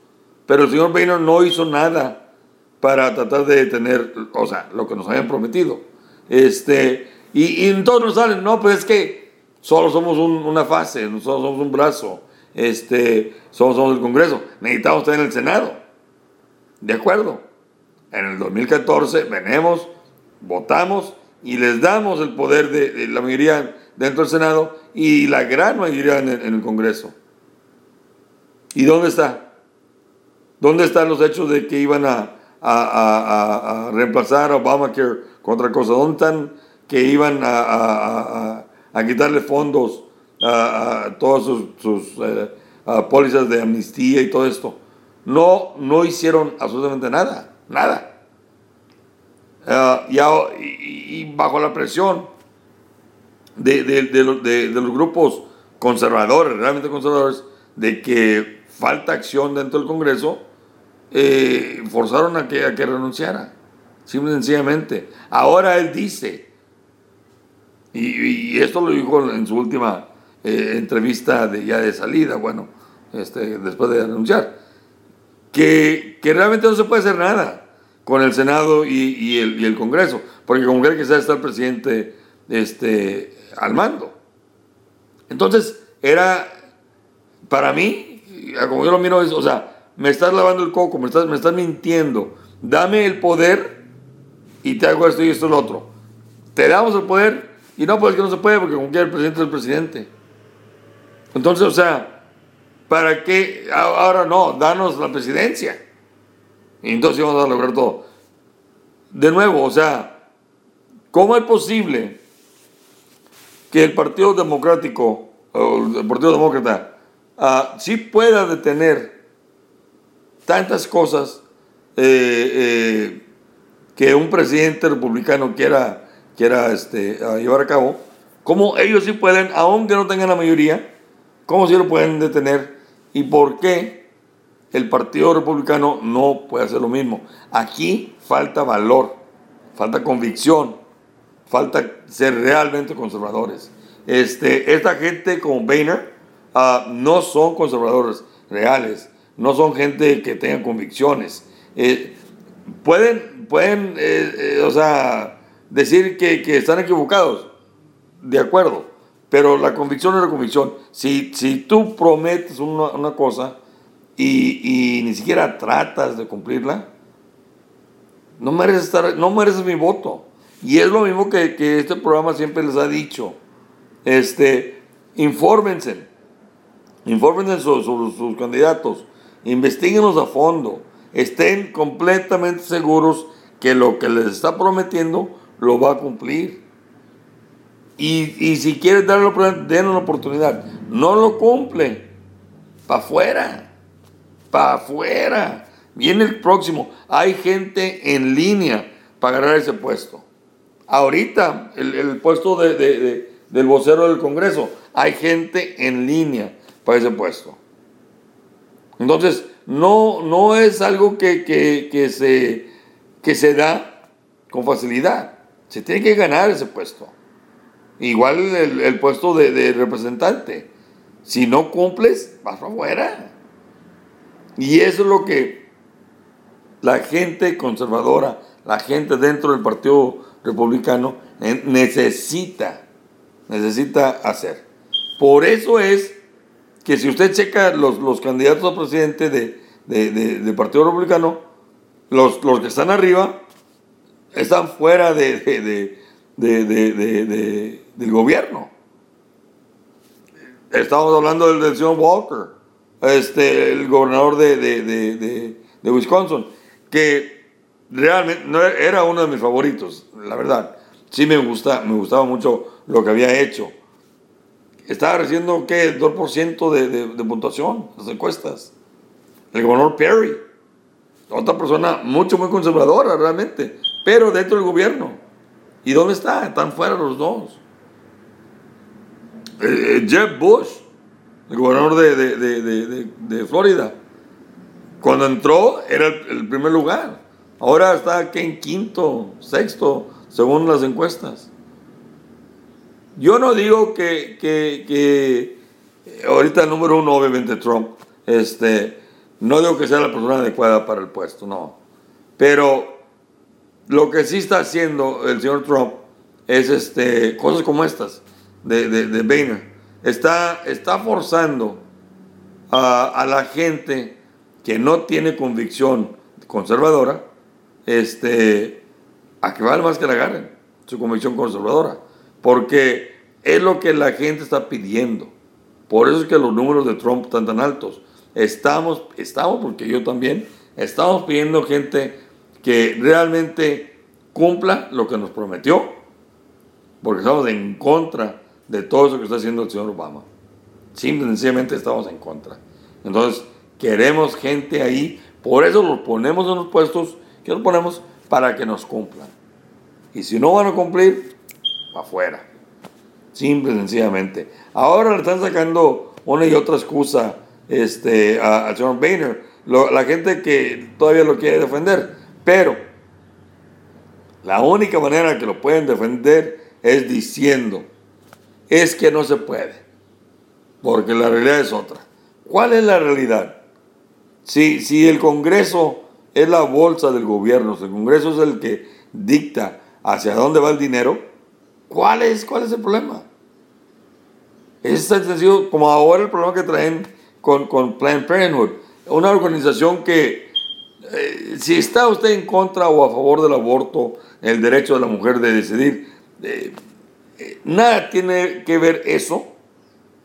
Pero el señor Boehner no hizo nada para tratar de detener, o sea, lo que nos habían prometido. Este, y, y entonces nos salen, no, pues es que solo somos un, una fase, nosotros somos un brazo, este, somos, somos el Congreso, necesitamos tener el Senado. De acuerdo. En el 2014 venimos, votamos y les damos el poder de, la mayoría dentro del Senado y la gran mayoría en el, Congreso. ¿Y dónde está? ¿Dónde están los hechos de que iban a, a, a, a reemplazar Obamacare con otra cosa? ¿Dónde están que iban a, a quitarle fondos a, todas sus, eh, pólizas de amnistía y todo esto? No, no hicieron absolutamente nada, nada. Uh, y, bajo la presión de, de, de, de, los grupos conservadores, realmente conservadores, de que falta acción dentro del Congreso, eh, forzaron a que, a que renunciara, simple y sencillamente. Ahora él dice, y, esto lo dijo en su última eh, entrevista ya de salida, bueno, este, después de renunciar, que, que realmente no se puede hacer nada con el Senado y, y, el, Congreso, porque como que quizás está el presidente este, al mando. Entonces, era, para mí, como yo lo miro, es, o sea, me estás lavando el coco, me estás, me estás mintiendo, dame el poder y te hago esto y esto y lo otro. Te damos el poder y no, pues que no se puede, porque como quiera el presidente es el presidente. Entonces, o sea, ¿para qué? Ahora no, danos la presidencia. Y entonces vamos a lograr todo. De nuevo, o sea, ¿cómo es posible que el Partido Democrático, o el Partido Demócrata, uh, sí pueda detener tantas cosas eh, eh, que un presidente republicano quiera, quiera este, llevar a cabo? ¿Cómo ellos sí pueden, aunque no tengan la mayoría, cómo sí lo pueden detener? ¿Y por qué? el Partido Republicano no puede hacer lo mismo. Aquí falta valor, falta convicción, falta ser realmente conservadores. Este, esta gente como Boehner uh, no son conservadores reales, no son gente que tenga convicciones. Eh, pueden, pueden eh, eh, o sea, decir que, que, están equivocados, de acuerdo, pero la convicción es la convicción. Si, si tú prometes una, una cosa, y, y, ni siquiera tratas de cumplirla, no mereces, estar, no mereces mi voto. Y es lo mismo que, que este programa siempre les ha dicho. Este, infórmense, infórmense sobre, sus candidatos, investiguenlos a fondo, estén completamente seguros que lo que les está prometiendo lo va a cumplir. Y, y si quieres darle una oportunidad. No lo cumple, para afuera para afuera. Viene el próximo. Hay gente en línea para ganar ese puesto. Ahorita, el, el puesto de, de, del vocero del Congreso, hay gente en línea para ese puesto. Entonces, no, no es algo que, que, que, se, que se da con facilidad. Se tiene que ganar ese puesto. Igual el, el puesto de, representante. Si no cumples, vas para afuera. Y eso es lo que la gente conservadora, la gente dentro del Partido Republicano necesita, necesita hacer. Por eso es que si usted checa los, los candidatos a presidente de, de, de, del Partido Republicano, los, los, que están arriba están fuera de, del gobierno. Estamos hablando del, señor Walker este, el gobernador de, de, de, de, Wisconsin, que realmente no era uno de mis favoritos, la verdad. Sí me, gusta, me gustaba mucho lo que había hecho. Estaba recibiendo, ¿qué? 2% de, de, de puntuación, las encuestas. El gobernador Perry, otra persona mucho, muy conservadora realmente, pero dentro del gobierno. ¿Y dónde está? Están fuera los dos. eh, Jeb Bush, el gobernador de, Florida, cuando entró era el, el primer lugar. Ahora está aquí en quinto, sexto, según las encuestas. Yo no digo que, que, que eh, ahorita el número uno, obviamente Trump, este, no digo que sea la persona adecuada para el puesto, no. Pero lo que sí está haciendo el señor Trump es este, cosas como estas de, de, de Boehner. Está, está forzando a, a la gente que no tiene convicción conservadora este, a que vale más que la agarren su convicción conservadora. Porque es lo que la gente está pidiendo. Por eso es que los números de Trump están tan altos. Estamos, estamos, porque yo también, estamos pidiendo gente que realmente cumpla lo que nos prometió, porque estamos en contra de todo eso que está haciendo el señor Obama. Simple sencillamente estamos en contra. Entonces, queremos gente ahí, por eso los ponemos en los puestos que los ponemos para que nos cumplan. Y si no van a cumplir, afuera. Simple sencillamente. Ahora le están sacando una y otra excusa este, a- al señor Boehner, la gente que todavía lo quiere defender. Pero la única manera que lo pueden defender es diciendo, es que no se puede, porque la realidad es otra. ¿Cuál es la realidad? Si, si el Congreso es la bolsa del gobierno, si el Congreso es el que dicta hacia dónde va el dinero, ¿cuál es, cuál es el problema? Es tan sencillo como ahora el problema que traen con, con Planned Parenthood, una organización que eh, si está usted en contra o a favor del aborto, el derecho de la mujer de decidir, eh, eh, nada tiene que ver eso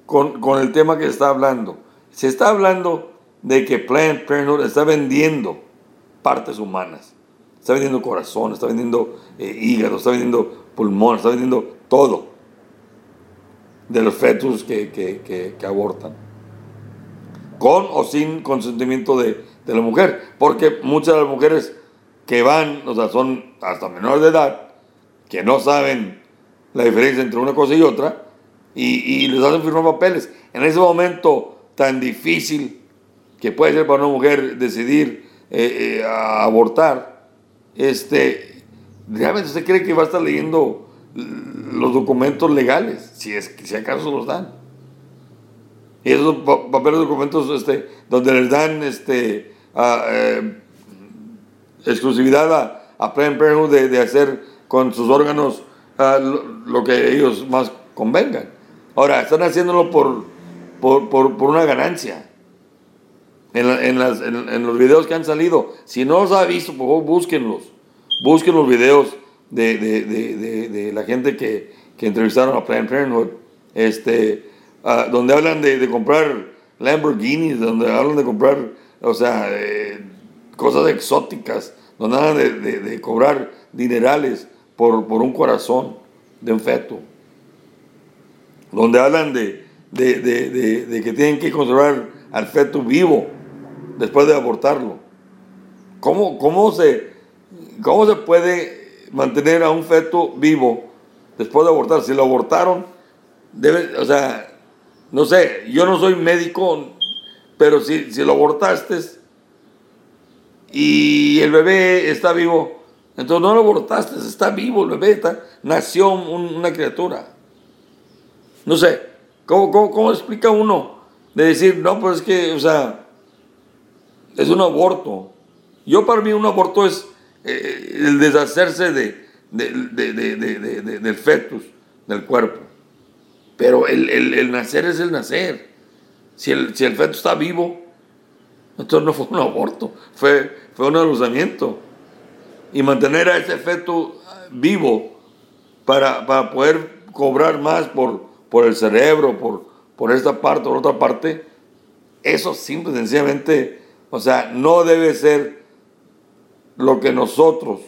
con, con el tema que está hablando. Se está hablando de que Planned Parenthood está vendiendo partes humanas, está vendiendo corazón, está vendiendo hígado, está vendiendo pulmón, está vendiendo todo de los fetos que, que- que- que abortan, con o sin consentimiento de, de la mujer, porque muchas de las mujeres que van, o sea, son hasta menores de edad, que no saben la diferencia entre una cosa y otra, y, les hacen firmar papeles. En ese momento tan difícil que puede ser para una mujer decidir eh, eh, abortar, este, ¿realmente usted cree que va a estar leyendo los documentos legales? Si, es, si acaso los dan. Y esos pa- papeles documentos este, donde les dan este, a, eh, exclusividad a, a Planned Parenthood de, de hacer con sus órganos ah, lo, que ellos más convengan. Ahora, están haciéndolo por, por, por, por una ganancia. En, en las- en- los videos que han salido, si no los ha visto, por favor, búsquenlos. Busquen los videos de, de- de- la gente que, que entrevistaron a Planned Parenthood, este, ah, donde hablan de comprar Lamborghinis, donde hablan de comprar, o sea, eh, cosas exóticas, donde hablan de, cobrar dinerales por, por un corazón de un feto, donde hablan de, de- que tienen que conservar al feto vivo después de abortarlo. ¿Cómo, cómo, se, ¿Cómo se puede mantener a un feto vivo después de abortar? Si lo abortaron, o sea, no sé, yo no soy médico, pero si, si lo abortaste y el bebé está vivo, entonces no lo abortaste, está vivo el bebé, está, nació un- una criatura. No sé, ¿cómo, cómo, cómo explica uno de decir, no, pues es que, o sea, es un aborto? Yo para mí un aborto es eh, el deshacerse de, de- de- de- de- de- de- del fetus, del cuerpo. Pero el, el- el nacer es el nacer. Si el, si el feto está vivo, entonces no fue un aborto, fue, fue un aluzamiento. Y mantener a ese feto vivo para, para poder cobrar más por, por el cerebro, por, por esta parte, por otra parte, eso simple sencillamente, o sea, no debe ser lo que nosotros,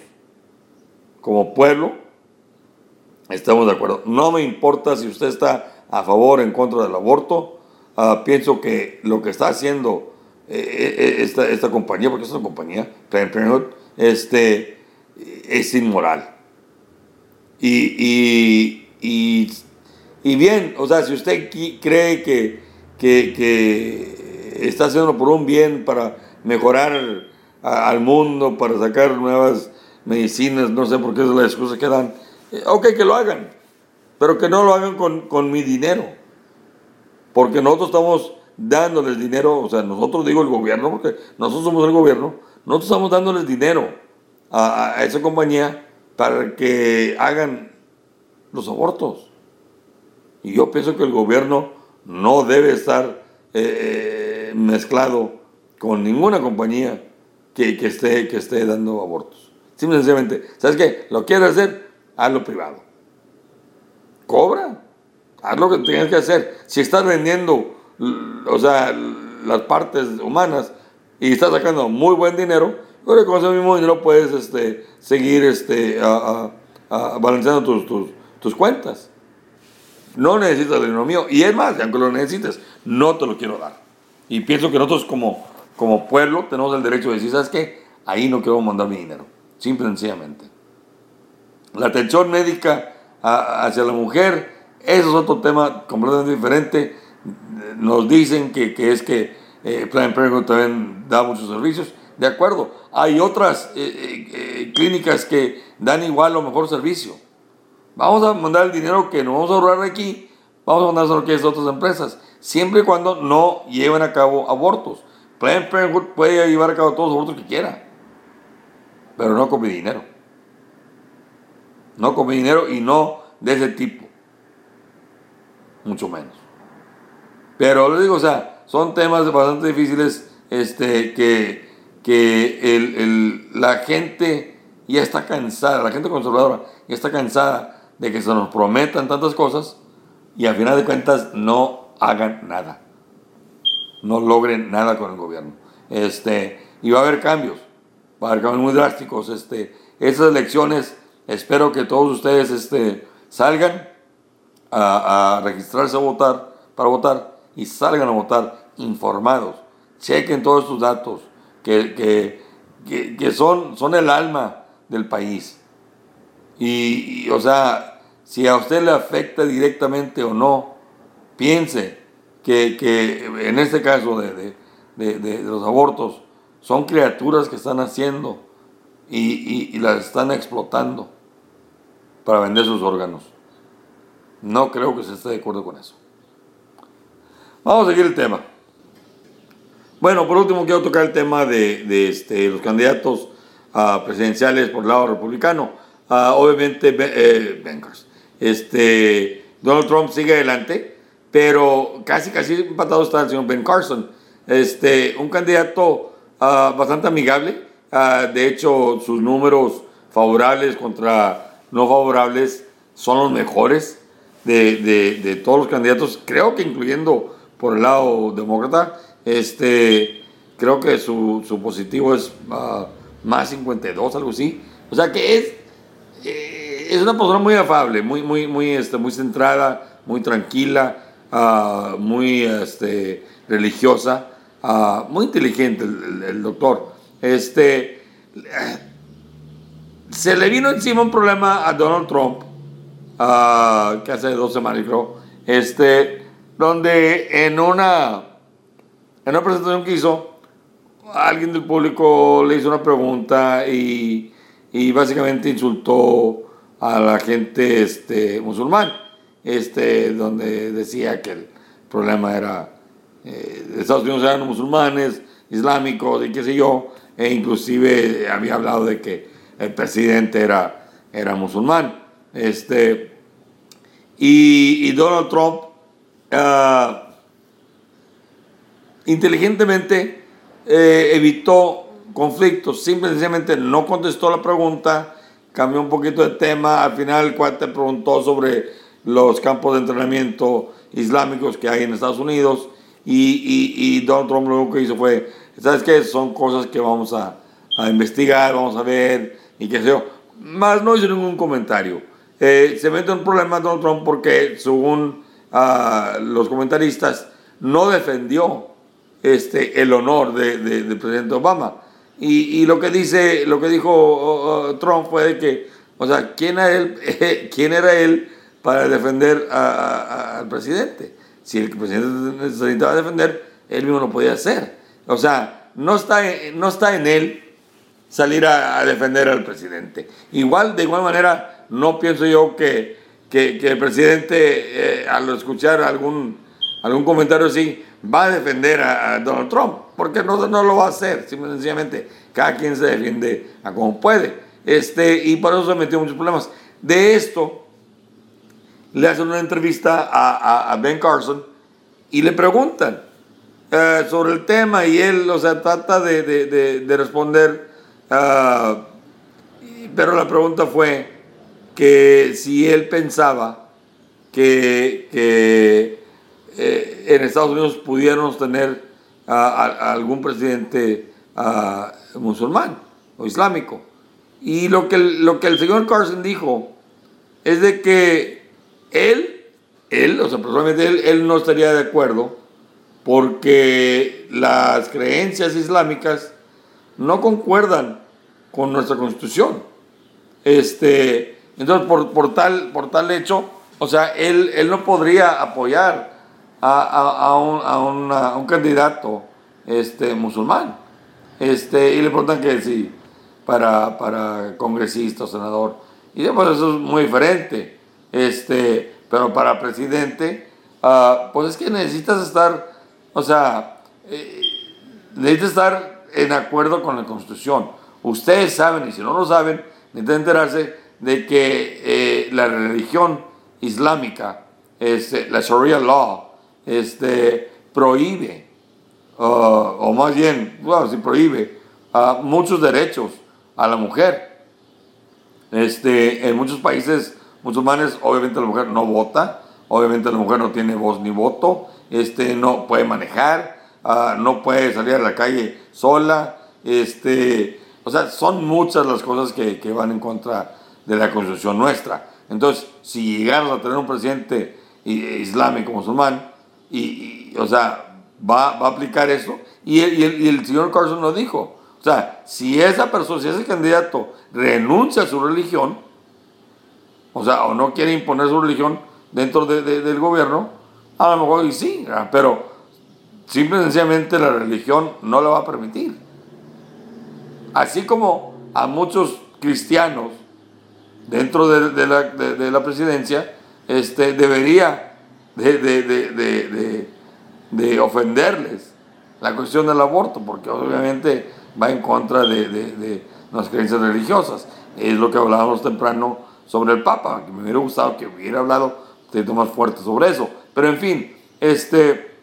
como pueblo, estamos de acuerdo. No me importa si usted está a favor o en contra del aborto. Ah, pienso que lo que está haciendo eh, eh, esta, esta compañía, porque es una compañía, Planned este, es inmoral. Y, y, y bien, o sea, si usted cree que, que, que está haciendo por un bien para mejorar al mundo, para sacar nuevas medicinas, no sé por qué es la excusa que dan, eh, ok, que lo hagan, pero que no lo hagan con, con mi dinero, porque nosotros estamos dándoles dinero, o sea, nosotros digo el gobierno, porque nosotros somos el gobierno, nosotros estamos dándoles dinero a, esa compañía para que hagan los abortos. Y yo pienso que el gobierno no debe estar eh, mezclado con ninguna compañía que, esté, que esté dando abortos. Simplemente, ¿sabes qué? Lo quieres hacer, hazlo privado. Cobra, haz lo que tengas que hacer. Si estás vendiendo, o sea, las partes humanas y estás sacando muy buen dinero, creo que con ese mismo dinero puedes este, seguir este, balanceando tus, tus, tus cuentas. No necesitas dinero mío. Y es más, aunque lo necesites, no te lo quiero dar. Y pienso que nosotros como, como pueblo tenemos el derecho de decir, ¿sabes qué? Ahí no quiero mandar mi dinero. Simple y sencillamente. La atención médica hacia la mujer, eso es otro tema completamente diferente. Nos dicen que, que es que eh, Planned Parenthood también da muchos servicios. De acuerdo, hay otras eh, eh, eh, clínicas que dan igual o mejor servicio. Vamos a mandar el dinero que nos vamos a ahorrar aquí, vamos a mandar a que otras empresas, siempre y cuando no lleven a cabo abortos. Planned Parenthood puede llevar a cabo todos los abortos que quiera, pero no con mi dinero. No con mi dinero y no de ese tipo. Mucho menos. Pero les digo, o sea, son temas bastante difíciles este, que, que el, la gente ya está cansada, la gente conservadora ya está cansada de que se nos prometan tantas cosas y al final de cuentas no hagan nada. No logren nada con el gobierno. Este, y va a haber cambios, va a haber cambios muy drásticos. Este, esas elecciones, espero que todos ustedes este, salgan a, registrarse a votar, para votar, y salgan a votar informados. Chequen todos sus datos, que, que, que, son, son el alma del país. Y, y, o sea, si a usted le afecta directamente o no, piense que, que en este caso de, de, de, los abortos son criaturas que están haciendo y, y, las están explotando para vender sus órganos. No creo que se esté de acuerdo con eso. Vamos a seguir el tema. Bueno, por último quiero tocar el tema de, de este, los candidatos uh, presidenciales por el lado republicano. Uh, obviamente, eh, este, Donald Trump sigue adelante, pero casi, casi empatado está el señor Ben Carson. Este, un candidato uh, bastante amigable. De hecho, sus números favorables contra no favorables son los mejores de, de, de, todos los candidatos, creo que incluyendo por el lado demócrata. Este, creo que su, su positivo es uh, más 52, algo así. O sea que es... Eh, es una persona muy afable, muy, muy, muy, este, muy centrada, muy tranquila, uh, muy este, religiosa, uh, muy inteligente el, el, doctor. Este, se le vino encima un problema a Donald Trump, uh, que hace dos semanas creo, este, donde en una, en una presentación que hizo, alguien del público le hizo una pregunta y, y básicamente insultó a la gente este, musulmán, este, donde decía que el problema era, eh, Estados Unidos eran musulmanes, islámicos y qué sé yo, e inclusive había hablado de que el presidente era, era musulmán. Este, y, Donald Trump uh, inteligentemente eh, evitó conflictos, simplemente no contestó la pregunta, cambió un poquito de tema. Al final el cuate preguntó sobre los campos de entrenamiento islámicos que hay en Estados Unidos y, Donald Trump lo que hizo fue, ¿sabes qué? Son cosas que vamos a, a investigar, vamos a ver y qué sé yo. Más no hizo ningún comentario. Eh, se mete en un problema Donald Trump porque según uh, los comentaristas no defendió este, el honor del de, de presidente Obama y, y, lo que dice, lo que dijo Trump fue de que, o sea, ¿quién era él, <laughs> quién era él para defender al presidente. Si el presidente necesitaba defender, él mismo lo podía hacer. O sea, no está, no está en él salir a, defender al presidente. Igual, de igual manera, no pienso yo que, que, el presidente, eh, al escuchar algún, algún comentario así, va a defender a, Donald Trump, porque no, no lo va a hacer, simplemente cada quien se defiende a como puede. Este, y por eso se metió muchos problemas. De esto, le hacen una entrevista a, a, Ben Carson y le preguntan eh, sobre el tema y él, o sea, trata de, de, responder, uh, pero la pregunta fue que si él pensaba que, eh, en Estados Unidos pudiéramos tener algún presidente musulmán o islámico. Y lo que, lo que el señor Carson dijo es de que él, él, o sea, personalmente él, él no estaría de acuerdo porque las creencias islámicas no concuerdan con nuestra constitución. Este, entonces, por, por, tal, por tal hecho, o sea, él, él no podría apoyar a, a, un, a, un, candidato este, musulmán. Este, y le preguntan que sí, para, para congresista o senador. Y después eso es muy diferente. Este, pero para presidente, uh, pues es que necesitas estar, o sea, eh, necesitas estar en acuerdo con la Constitución. Ustedes saben, y si no lo saben, necesitan enterarse de que eh, la religión islámica, este, la Sharia law, este, prohíbe, uh, o más bien, bueno, sí prohíbe, muchos derechos a la mujer. Este, en muchos países musulmanes, obviamente la mujer no vota, obviamente la mujer no tiene voz ni voto, este, no puede manejar, uh, no puede salir a la calle sola, este, o sea, son muchas las cosas que, que van en contra de la constitución nuestra. Entonces, si llegamos a tener un presidente islámico musulmán, y, o sea, va, va, a aplicar eso. Y el, y, el, señor Carson lo dijo. O sea, si esa persona, si ese candidato renuncia a su religión, o sea, o no quiere imponer su religión dentro de, del gobierno, a lo mejor sí, pero simple y sencillamente la religión no lo va a permitir. Así como a muchos cristianos dentro de, de la, de, la, presidencia, este, debería de, de, ofenderles la cuestión del aborto, porque obviamente va en contra de, las creencias religiosas. Es lo que hablábamos temprano sobre el Papa, que me hubiera gustado que hubiera hablado poquito más fuerte sobre eso. Pero en fin, este,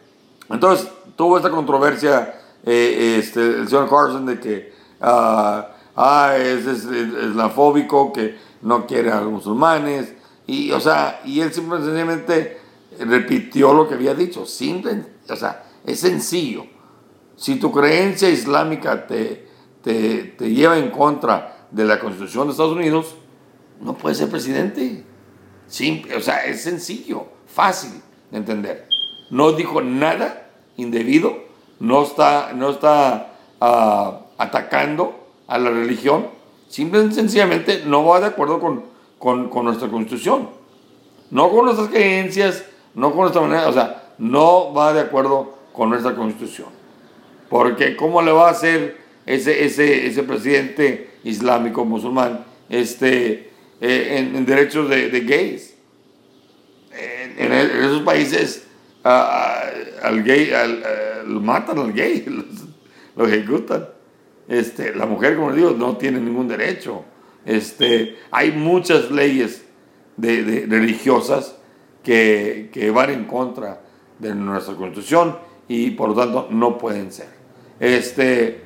entonces tuvo esta controversia eh, este, el señor Carson de que ah, ah es, es, islamofóbico, que no quiere a los musulmanes, y, o sea, y él simplemente repitió lo que había dicho. Simple, o sea, es sencillo. Si tu creencia islámica te, te, te lleva en contra de la Constitución de Estados Unidos, no puedes ser presidente. Simple, o sea, es sencillo, fácil de entender. No dijo nada indebido, no está, no está uh, atacando a la religión, simple y sencillamente no va de acuerdo con, con, nuestra constitución, no con nuestras creencias, no con nuestra manera, o sea, no va de acuerdo con nuestra constitución. Porque ¿cómo le va a hacer ese, ese, ese presidente islámico musulmán este, eh, en, derechos de, gays? En, esos países al gay, al, matan al gay, <laughs> lo ejecutan. Este, la mujer, como digo, no tiene ningún derecho. Este, hay muchas leyes de, religiosas que, van en contra de nuestra constitución y por lo tanto no pueden ser. Este,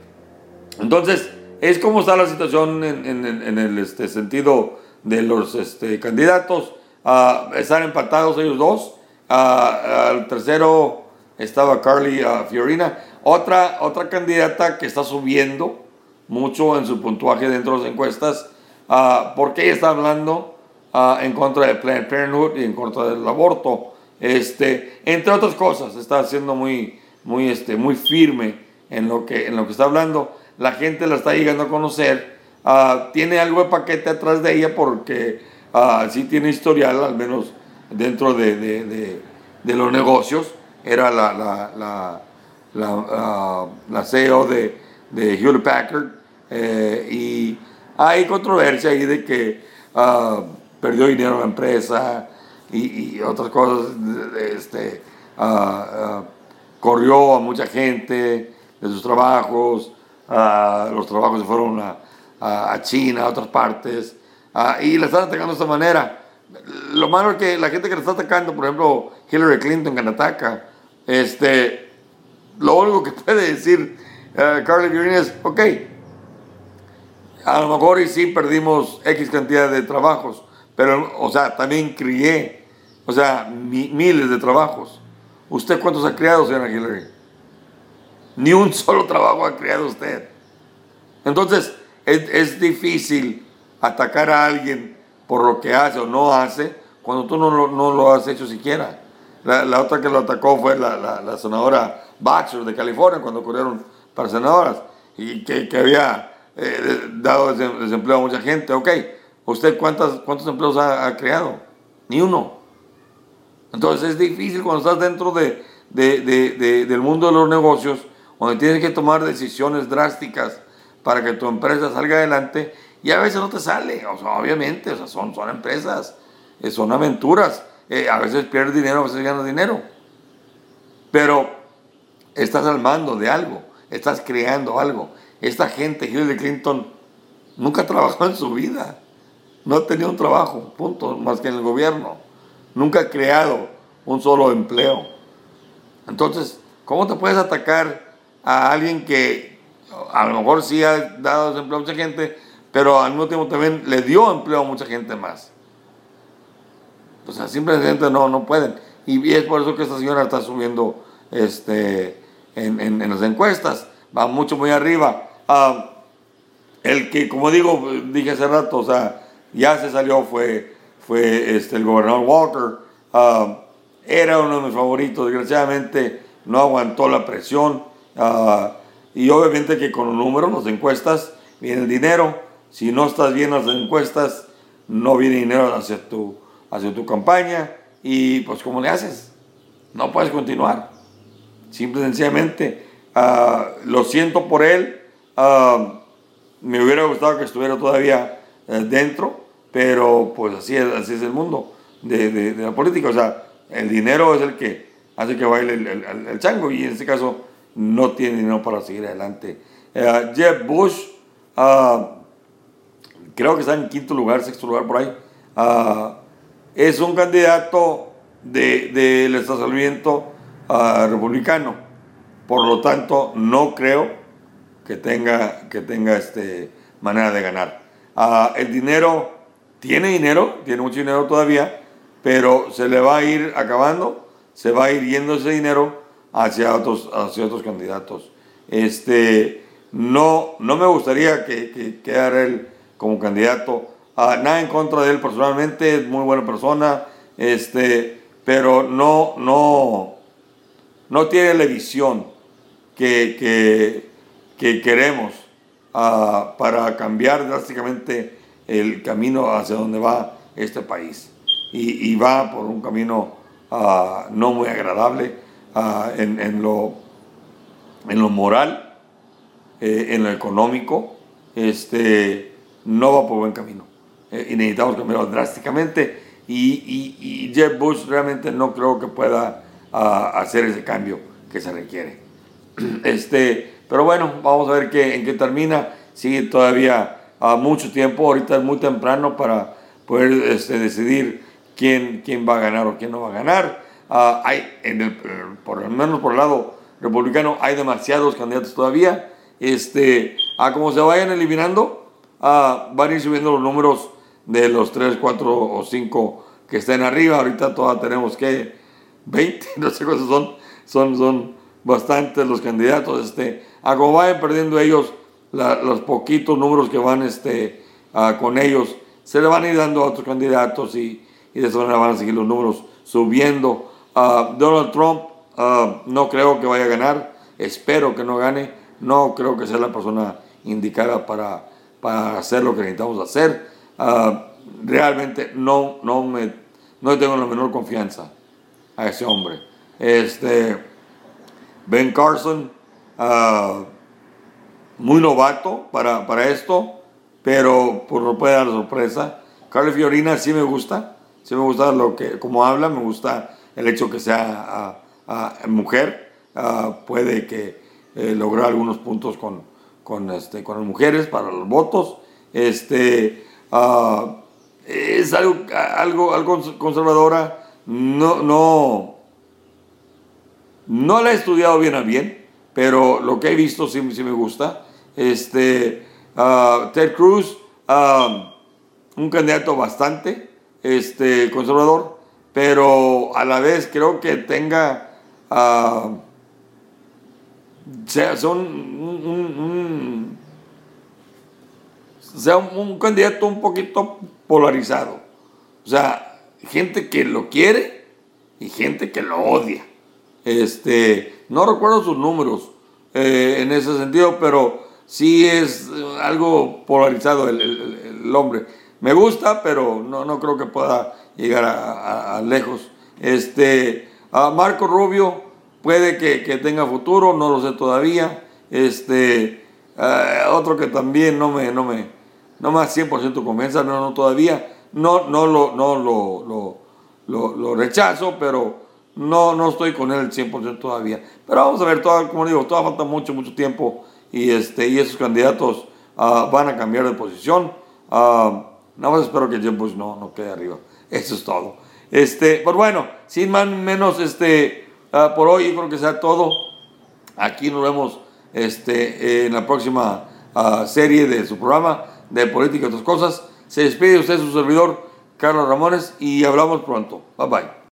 entonces, es como está la situación en, el este, sentido de los este, candidatos. Uh, están empatados ellos dos. Uh, al tercero estaba Carly uh, Fiorina. Otra, otra candidata que está subiendo mucho en su puntuaje dentro de las encuestas, porque ella está hablando en contra de Planned Parenthood y en contra del aborto. Este, entre otras cosas, está siendo muy, muy, este, muy firme en lo, que, en lo que está hablando. La gente la está llegando a conocer. Uh, tiene algo de paquete atrás de ella porque sí tiene historial, al menos dentro de, de, de, los negocios, era la, la, ah, la CEO de, de Hewlett Packard, eh, y hay controversia ahí de que ah, perdió dinero la empresa y, otras cosas, este, ah, ah, corrió a mucha gente de sus trabajos, los trabajos se fueron a, a- China, a otras partes, y la están atacando de esta manera. Lo malo es que la gente que le está atacando, por ejemplo, Hillary Clinton que la ataca, este, lo único que puede decir uh, Carly es, ok, a lo mejor y sí perdimos X cantidad de trabajos, pero, o sea, también crié, o sea, mi- miles de trabajos. ¿Usted cuántos ha criado, señora Hillary? Ni un <laughs> solo trabajo ha creado usted. Entonces, es, difícil atacar a alguien por lo que hace o no hace cuando tú no lo has hecho siquiera. La, la otra que lo atacó fue la, la- la senadora Baxter de California cuando corrieron para senadoras y que, que había eh, dado des- desempleo a mucha gente. Ok, ¿usted cuántas, cuántos empleos ha, ha creado? Ni uno. Entonces es difícil cuando estás dentro de, de- de- de- del mundo de los negocios, donde tienes que tomar decisiones drásticas para que tu empresa salga adelante y a veces no te sale, o sea, obviamente, o sea, son, son empresas, eh, son aventuras, eh, a veces pierdes dinero, a veces ganas dinero, pero estás al mando de algo, estás creando algo. Esta gente, Hillary Clinton, nunca trabajó en su vida, no ha tenido un trabajo, punto, más que en el gobierno. Nunca ha creado un solo empleo. Entonces, ¿cómo te puedes atacar a alguien que a lo mejor sí ha dado desempleo a mucha gente, pero al mismo tiempo también le dio empleo a mucha gente más? O sea, simplemente no, no pueden. Y es por eso que esta señora está subiendo este, en, en- en las encuestas. Va mucho muy arriba. Ah, el que, como digo, dije hace rato, o sea, ya se salió fue, fue este, el gobernador Walker. Ah, era uno de mis favoritos, desgraciadamente no aguantó la presión. Ah, y obviamente que con los números, las encuestas, viene el dinero. Si no estás bien en las encuestas, no viene dinero hacia tu, hacia tu campaña. Y pues, ¿cómo le haces? No puedes continuar. Simple y sencillamente, ah, lo siento por él. ah, me hubiera gustado que estuviera todavía eh, dentro, pero pues así es, así es el mundo de, la política. O sea, el dinero es el que hace que baile el chango y en este caso no tiene dinero para seguir adelante. Eh, Jeb Bush, ah, creo que está en quinto lugar, sexto lugar por ahí. Es un candidato de- del estacionamiento ah, republicano. Por lo tanto, no creo que tenga, que tenga este, manera de ganar. Ah, el dinero, tiene dinero, tiene mucho dinero todavía, pero se le va a ir acabando, se va a ir yendo ese dinero hacia otros, hacia otros candidatos. Este, no, no me gustaría que, que él como candidato. Ah, nada en contra de él personalmente, es muy buena persona, este, pero no, no, no tiene la visión que, que, que queremos ah, para cambiar drásticamente el camino hacia donde va este país. Y, va por un camino ah, no muy agradable en, en lo, en lo moral, eh, en lo económico, este, no va por buen camino. Eh, y necesitamos cambiarlo drásticamente. Y, y, y Jeb Bush realmente no creo que pueda ah, hacer ese cambio que se requiere. <clears throat> Este, pero bueno, vamos a ver qué, en qué termina. Sigue todavía ah, mucho tiempo. Ahorita es muy temprano para poder este, decidir quién, quién va a ganar o quién no va a ganar. Ah, hay, en el, por lo menos por el lado republicano, hay demasiados candidatos todavía. Este, a como se vayan eliminando, ah, van a ir subiendo los números de los 3, 4 o 5 que estén arriba. Ahorita todavía tenemos que 20, <laughs> no sé cuántos son, son, son bastantes los candidatos. Este, a como perdiendo ellos los poquitos números que van este, ah, con ellos, se le van a ir dando a otros candidatos y, y de esa manera van a seguir los números subiendo. Ah, Donald Trump ah, no creo que vaya a ganar, espero que no gane, no creo que sea la persona indicada para, para hacer lo que necesitamos hacer. Ah, realmente no, no me no tengo la menor confianza a ese hombre. Este, Ben Carson, ah, muy novato para, para esto, pero no puede dar sorpresa. Carly Fiorina sí me gusta, sí me gusta lo que, como habla, me gusta el hecho que sea ah, mujer, puede que eh, lograr algunos puntos con, con, este, con las mujeres para los votos. Este, es algo, algo, algo conservadora, no, no, no la he estudiado bien a bien, pero lo que he visto sí, sí me gusta. Este, ah, Ted Cruz, ah, un candidato bastante este, conservador, pero a la vez creo que tenga, son un, sea un, candidato un poquito polarizado. O sea, gente que lo quiere y gente que lo odia. Este, no recuerdo sus números eh, en ese sentido, pero sí es algo polarizado el, hombre. Me gusta, pero no, no creo que pueda llegar a, lejos. Este, a Marco Rubio puede que, tenga futuro, no lo sé todavía. Este, eh, otro que también no me, no me, no me 100% convenza, no, no todavía. No, no, lo, no lo, lo, lo, rechazo, pero no, no estoy con él el 100% todavía. Pero vamos a ver, todo, como digo, todavía falta mucho, mucho tiempo y, este, y esos candidatos ah, van a cambiar de posición. Uh, nada más espero que Jim Bush no, no quede arriba. Eso es todo. Este, pues bueno, sin más menos, este, ah, por hoy creo que sea todo. Aquí nos vemos este, en la próxima serie de su programa de política y otras cosas. Se despide usted su servidor, Carlos Ramones, y hablamos pronto. Bye bye.